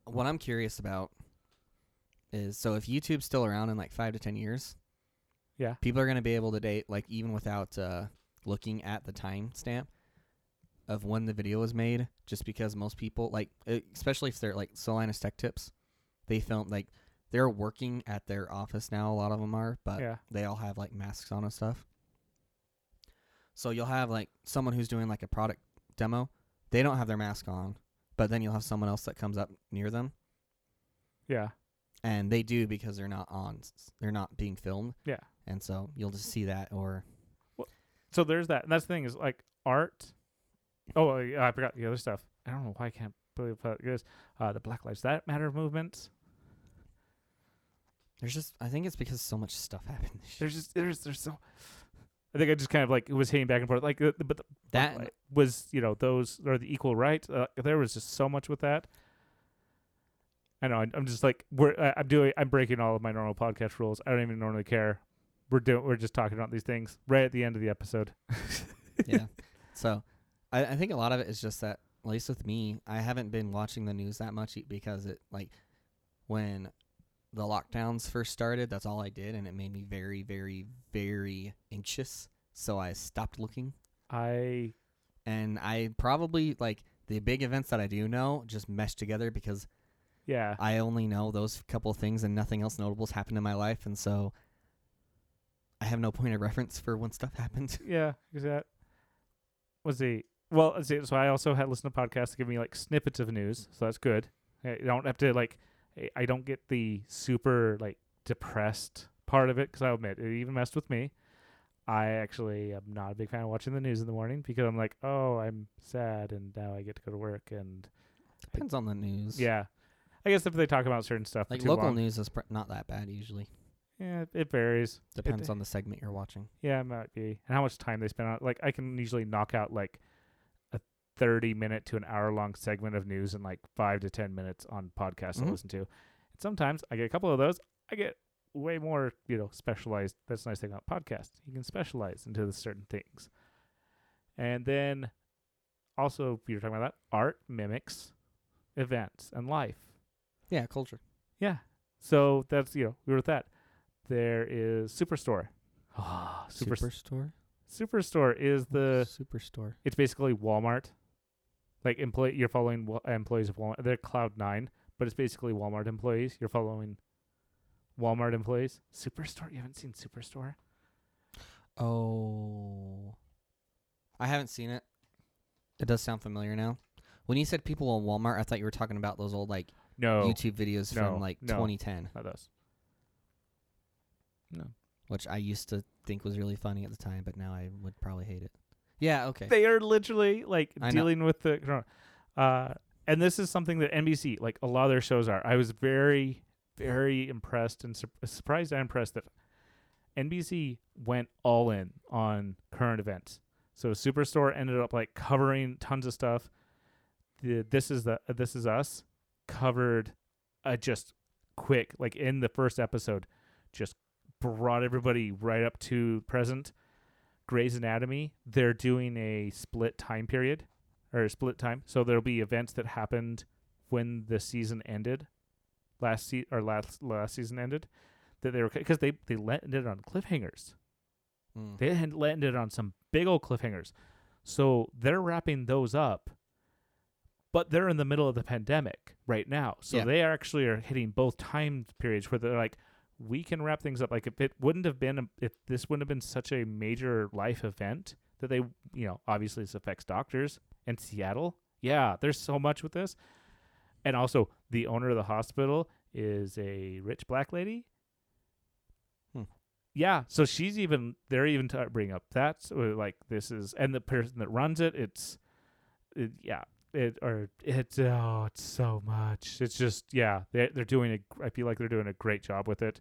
what I'm curious about is so if YouTube's still around in like five to ten years, Yeah. people are gonna be able to date like even without uh, looking at the time stamp of when the video was made, just because most people like, especially if they're like so Linus Tech Tips, they film like they're working at their office now. A lot of them are, but yeah. they all have like masks on and stuff. So you'll have like someone who's doing like a product demo. They don't have their mask on, but then you'll have someone else that comes up near them, Yeah. and they do because they're not on. They're not being filmed. Yeah. And so you'll just see that, or So there's that. And that's the thing is like art. Oh, yeah, I forgot the other stuff. I don't know why I can't believe it. Uh, the Black Lives That Matter movement. There's just. I think it's because so much stuff happened. This. There's just there's there's so. I think I just kind of like was hitting back and forth like, uh, but the, That like, was you know those are the equal rights. Uh, there was just so much with that. I know. I- I'm just like we're. I- I'm doing. I'm breaking all of my normal podcast rules. I don't even normally care. We're doing. We're just talking about these things right at the end of the episode. yeah. So, I, I think a lot of it is just that, at least with me, I haven't been watching the news that much because it, like, when the lockdowns first started, that's all I did, and it made me very, very, very anxious. So I stopped looking, I and I probably like the big events that I do know just mesh together because yeah. I only know those couple of things and nothing else notable's happened in my life, and so I have no point of reference for when stuff happened. Yeah, is that was the well? see, So I also had listened to podcasts that give me like snippets of news, so that's good. I don't have to like. I- I don't get the super like depressed part of it because I admit it even messed with me. I actually am not a big fan of watching the news in the morning because I'm like, oh, I'm sad, and now I get to go to work, and Depends on the news. yeah. I guess if they talk about certain stuff, Like local long, news is pr- not that bad usually. yeah, it varies. Depends on the segment you're watching. Yeah, it might be. And how much time they spend on. Like I can usually knock out like a thirty minute to an hour long segment of news in like five to ten minutes on podcasts Mhm. to listen to. And sometimes I get a couple of those. I get way more, you know, specialized. That's the nice thing about podcasts. You can specialize into the certain things. And then also you're talking about that, art mimics events and life. Yeah, culture. Yeah. So that's you know, we were with that. There is Superstore. Ah, Super Superstore. Superstore is the Superstore. it's basically Walmart. Like employee, you're following employees of Walmart. They're Cloud Nine, but it's basically Walmart employees. You're following Walmart employees. Superstore. You haven't seen Superstore? Oh, I haven't seen it. It does sound familiar now. When you said people on Walmart, I thought you were talking about those old like No, YouTube videos No, from like no. 2010, not those. No, which I used to think was really funny at the time, but now I would probably hate it. Yeah. Okay. they are literally like I know. dealing with the. Uh, and this is something that NBC, like a lot of their shows are. I was very, very impressed and sur- surprised and impressed that NBC went all in on current events. So Superstore ended up like covering tons of stuff. The this is the this is us covered uh, just quick like in the first episode just brought everybody right up to present. Grey's Anatomy, they're doing a split time period or a split time. So there'll be events that happened when the season ended, last se- or last last season ended, that they were because they they landed on cliffhangers. Mm. They had landed on some big old cliffhangers, so they're wrapping those up. But they're in the middle of the pandemic right now, so Yeah. they actually are hitting both time periods where they're like, we can wrap things up. Like if it wouldn't have been, a- if this wouldn't have been such a major life event that they, you know, obviously this affects doctors in Seattle. Yeah, there's so much with this, and also the owner of the hospital is a rich black lady. Hmm. Yeah, so she's even they're even t- bringing up that's uh, like this is and the person that runs it, it's it, yeah it or it's oh it's so much. It's just yeah they they're doing a I feel like they're doing a great job with it.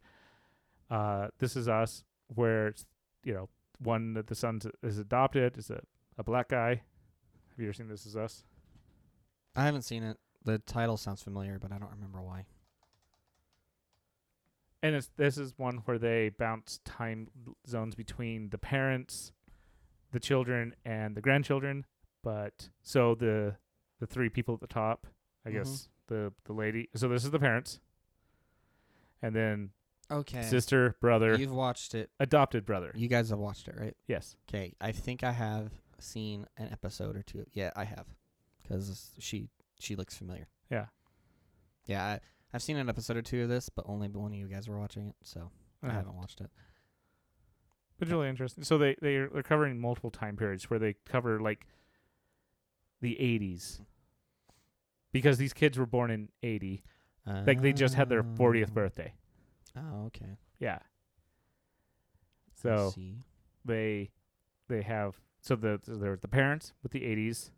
Uh, this is us where it's you know one that the son is adopted is a a black guy. Have you ever seen This Is Us? I haven't seen it. The title sounds familiar, but I don't remember why. and it's this is one where they bounce time zones between the parents, the children, and the grandchildren. But so the the three people at the top, I Mhm. guess the the lady. So this is the parents, and then Okay. sister, brother, You've watched it. adopted brother. You guys have watched it, right? yes. Okay. I think I have seen an episode or two. Yeah, I have, because she she looks familiar. Yeah. Yeah. I've seen an episode or two of this, but only one of you guys were watching it, so I Uh, haven't watched it. But it's really interesting. So they they're, they're covering multiple time periods where they cover like the 80s because these kids were born in 80. Like they just had their 40th Oh. Ah. birthday. Oh, okay. Yeah. So they they have so the so there's the parents with the 80s.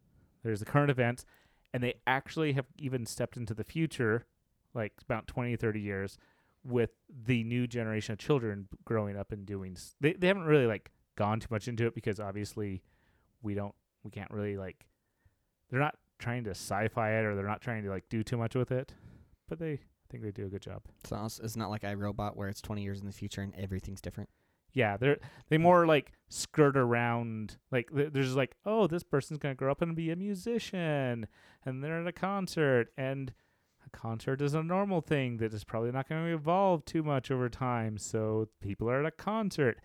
There's the current events and they actually have even stepped into the future like about 20 30 years with the new generation of children growing up and doing s- they they haven't really like gone too much into it because obviously we don't we can't really like they're not trying to sci-fi it or they're not trying to like do too much with it but they I think they do a good job. So it's- it's not like iRobot where it's 20 years in the future and everything's different. Yeah, they're they more like skirt around like there's like oh this person's gonna grow up and be a musician and they're at a concert and a concert is a normal thing that is probably not going to evolve too much over time so people are at a concert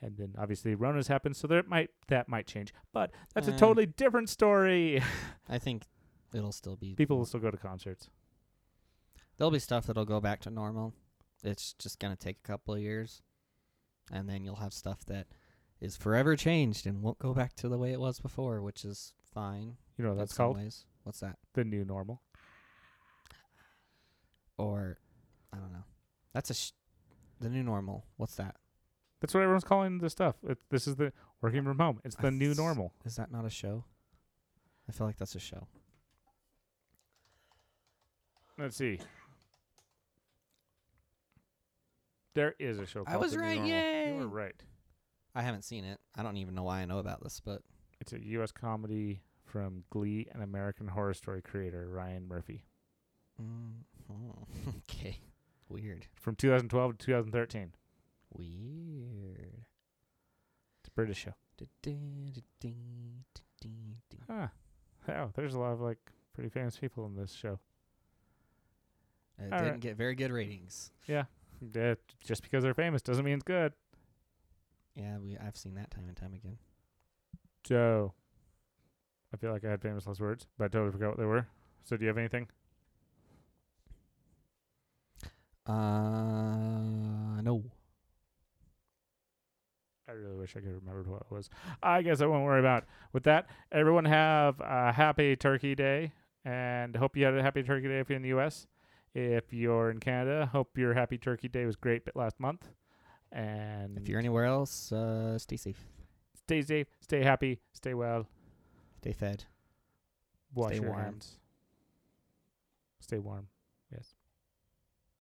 and then obviously Rona's happened so there might that might change but that's a Eh. totally different story. I think it'll still be people will still go to concerts. There'll be stuff that'll go back to normal. It's just gonna take a couple of years, and then you'll have stuff that is forever changed and won't go back to the way it was before, which is fine. You know what that's called Ways. What's that? the new normal. Or I don't know. That's a sh- the new normal. What's that? That's what everyone's calling this stuff. It, this is the working from home. It's the new That's- normal. Is that not a show? I feel like that's a show. Let's see. There is a show I called was The New right, Normal. You were right. I haven't seen it. I don't even know why I know about this, but It's a U.S. comedy from Glee and American Horror Story creator Ryan Murphy mm, oh, okay, weird, from 2012 to 2013. Weird. It's a British show. Ah, oh, there's a lot of like pretty famous people in this show. It All didn't right. get very good ratings. Yeah, just because they're famous doesn't mean it's good. Yeah, we I've seen that time and time again. So, I feel like I had famous last words, but I totally forgot what they were. So, do you have anything? Uh, no. I really wish I could remember what it was. I guess I won't worry about. it. With that, everyone have a happy Turkey Day, and hope you had a happy Turkey Day if you're in the U.S. If you're in Canada, hope your happy Turkey Day was great bit last month. And If you're anywhere else, uh, stay safe, stay safe, stay happy, stay well, stay fed. wash Stay your warm. hands, stay warm.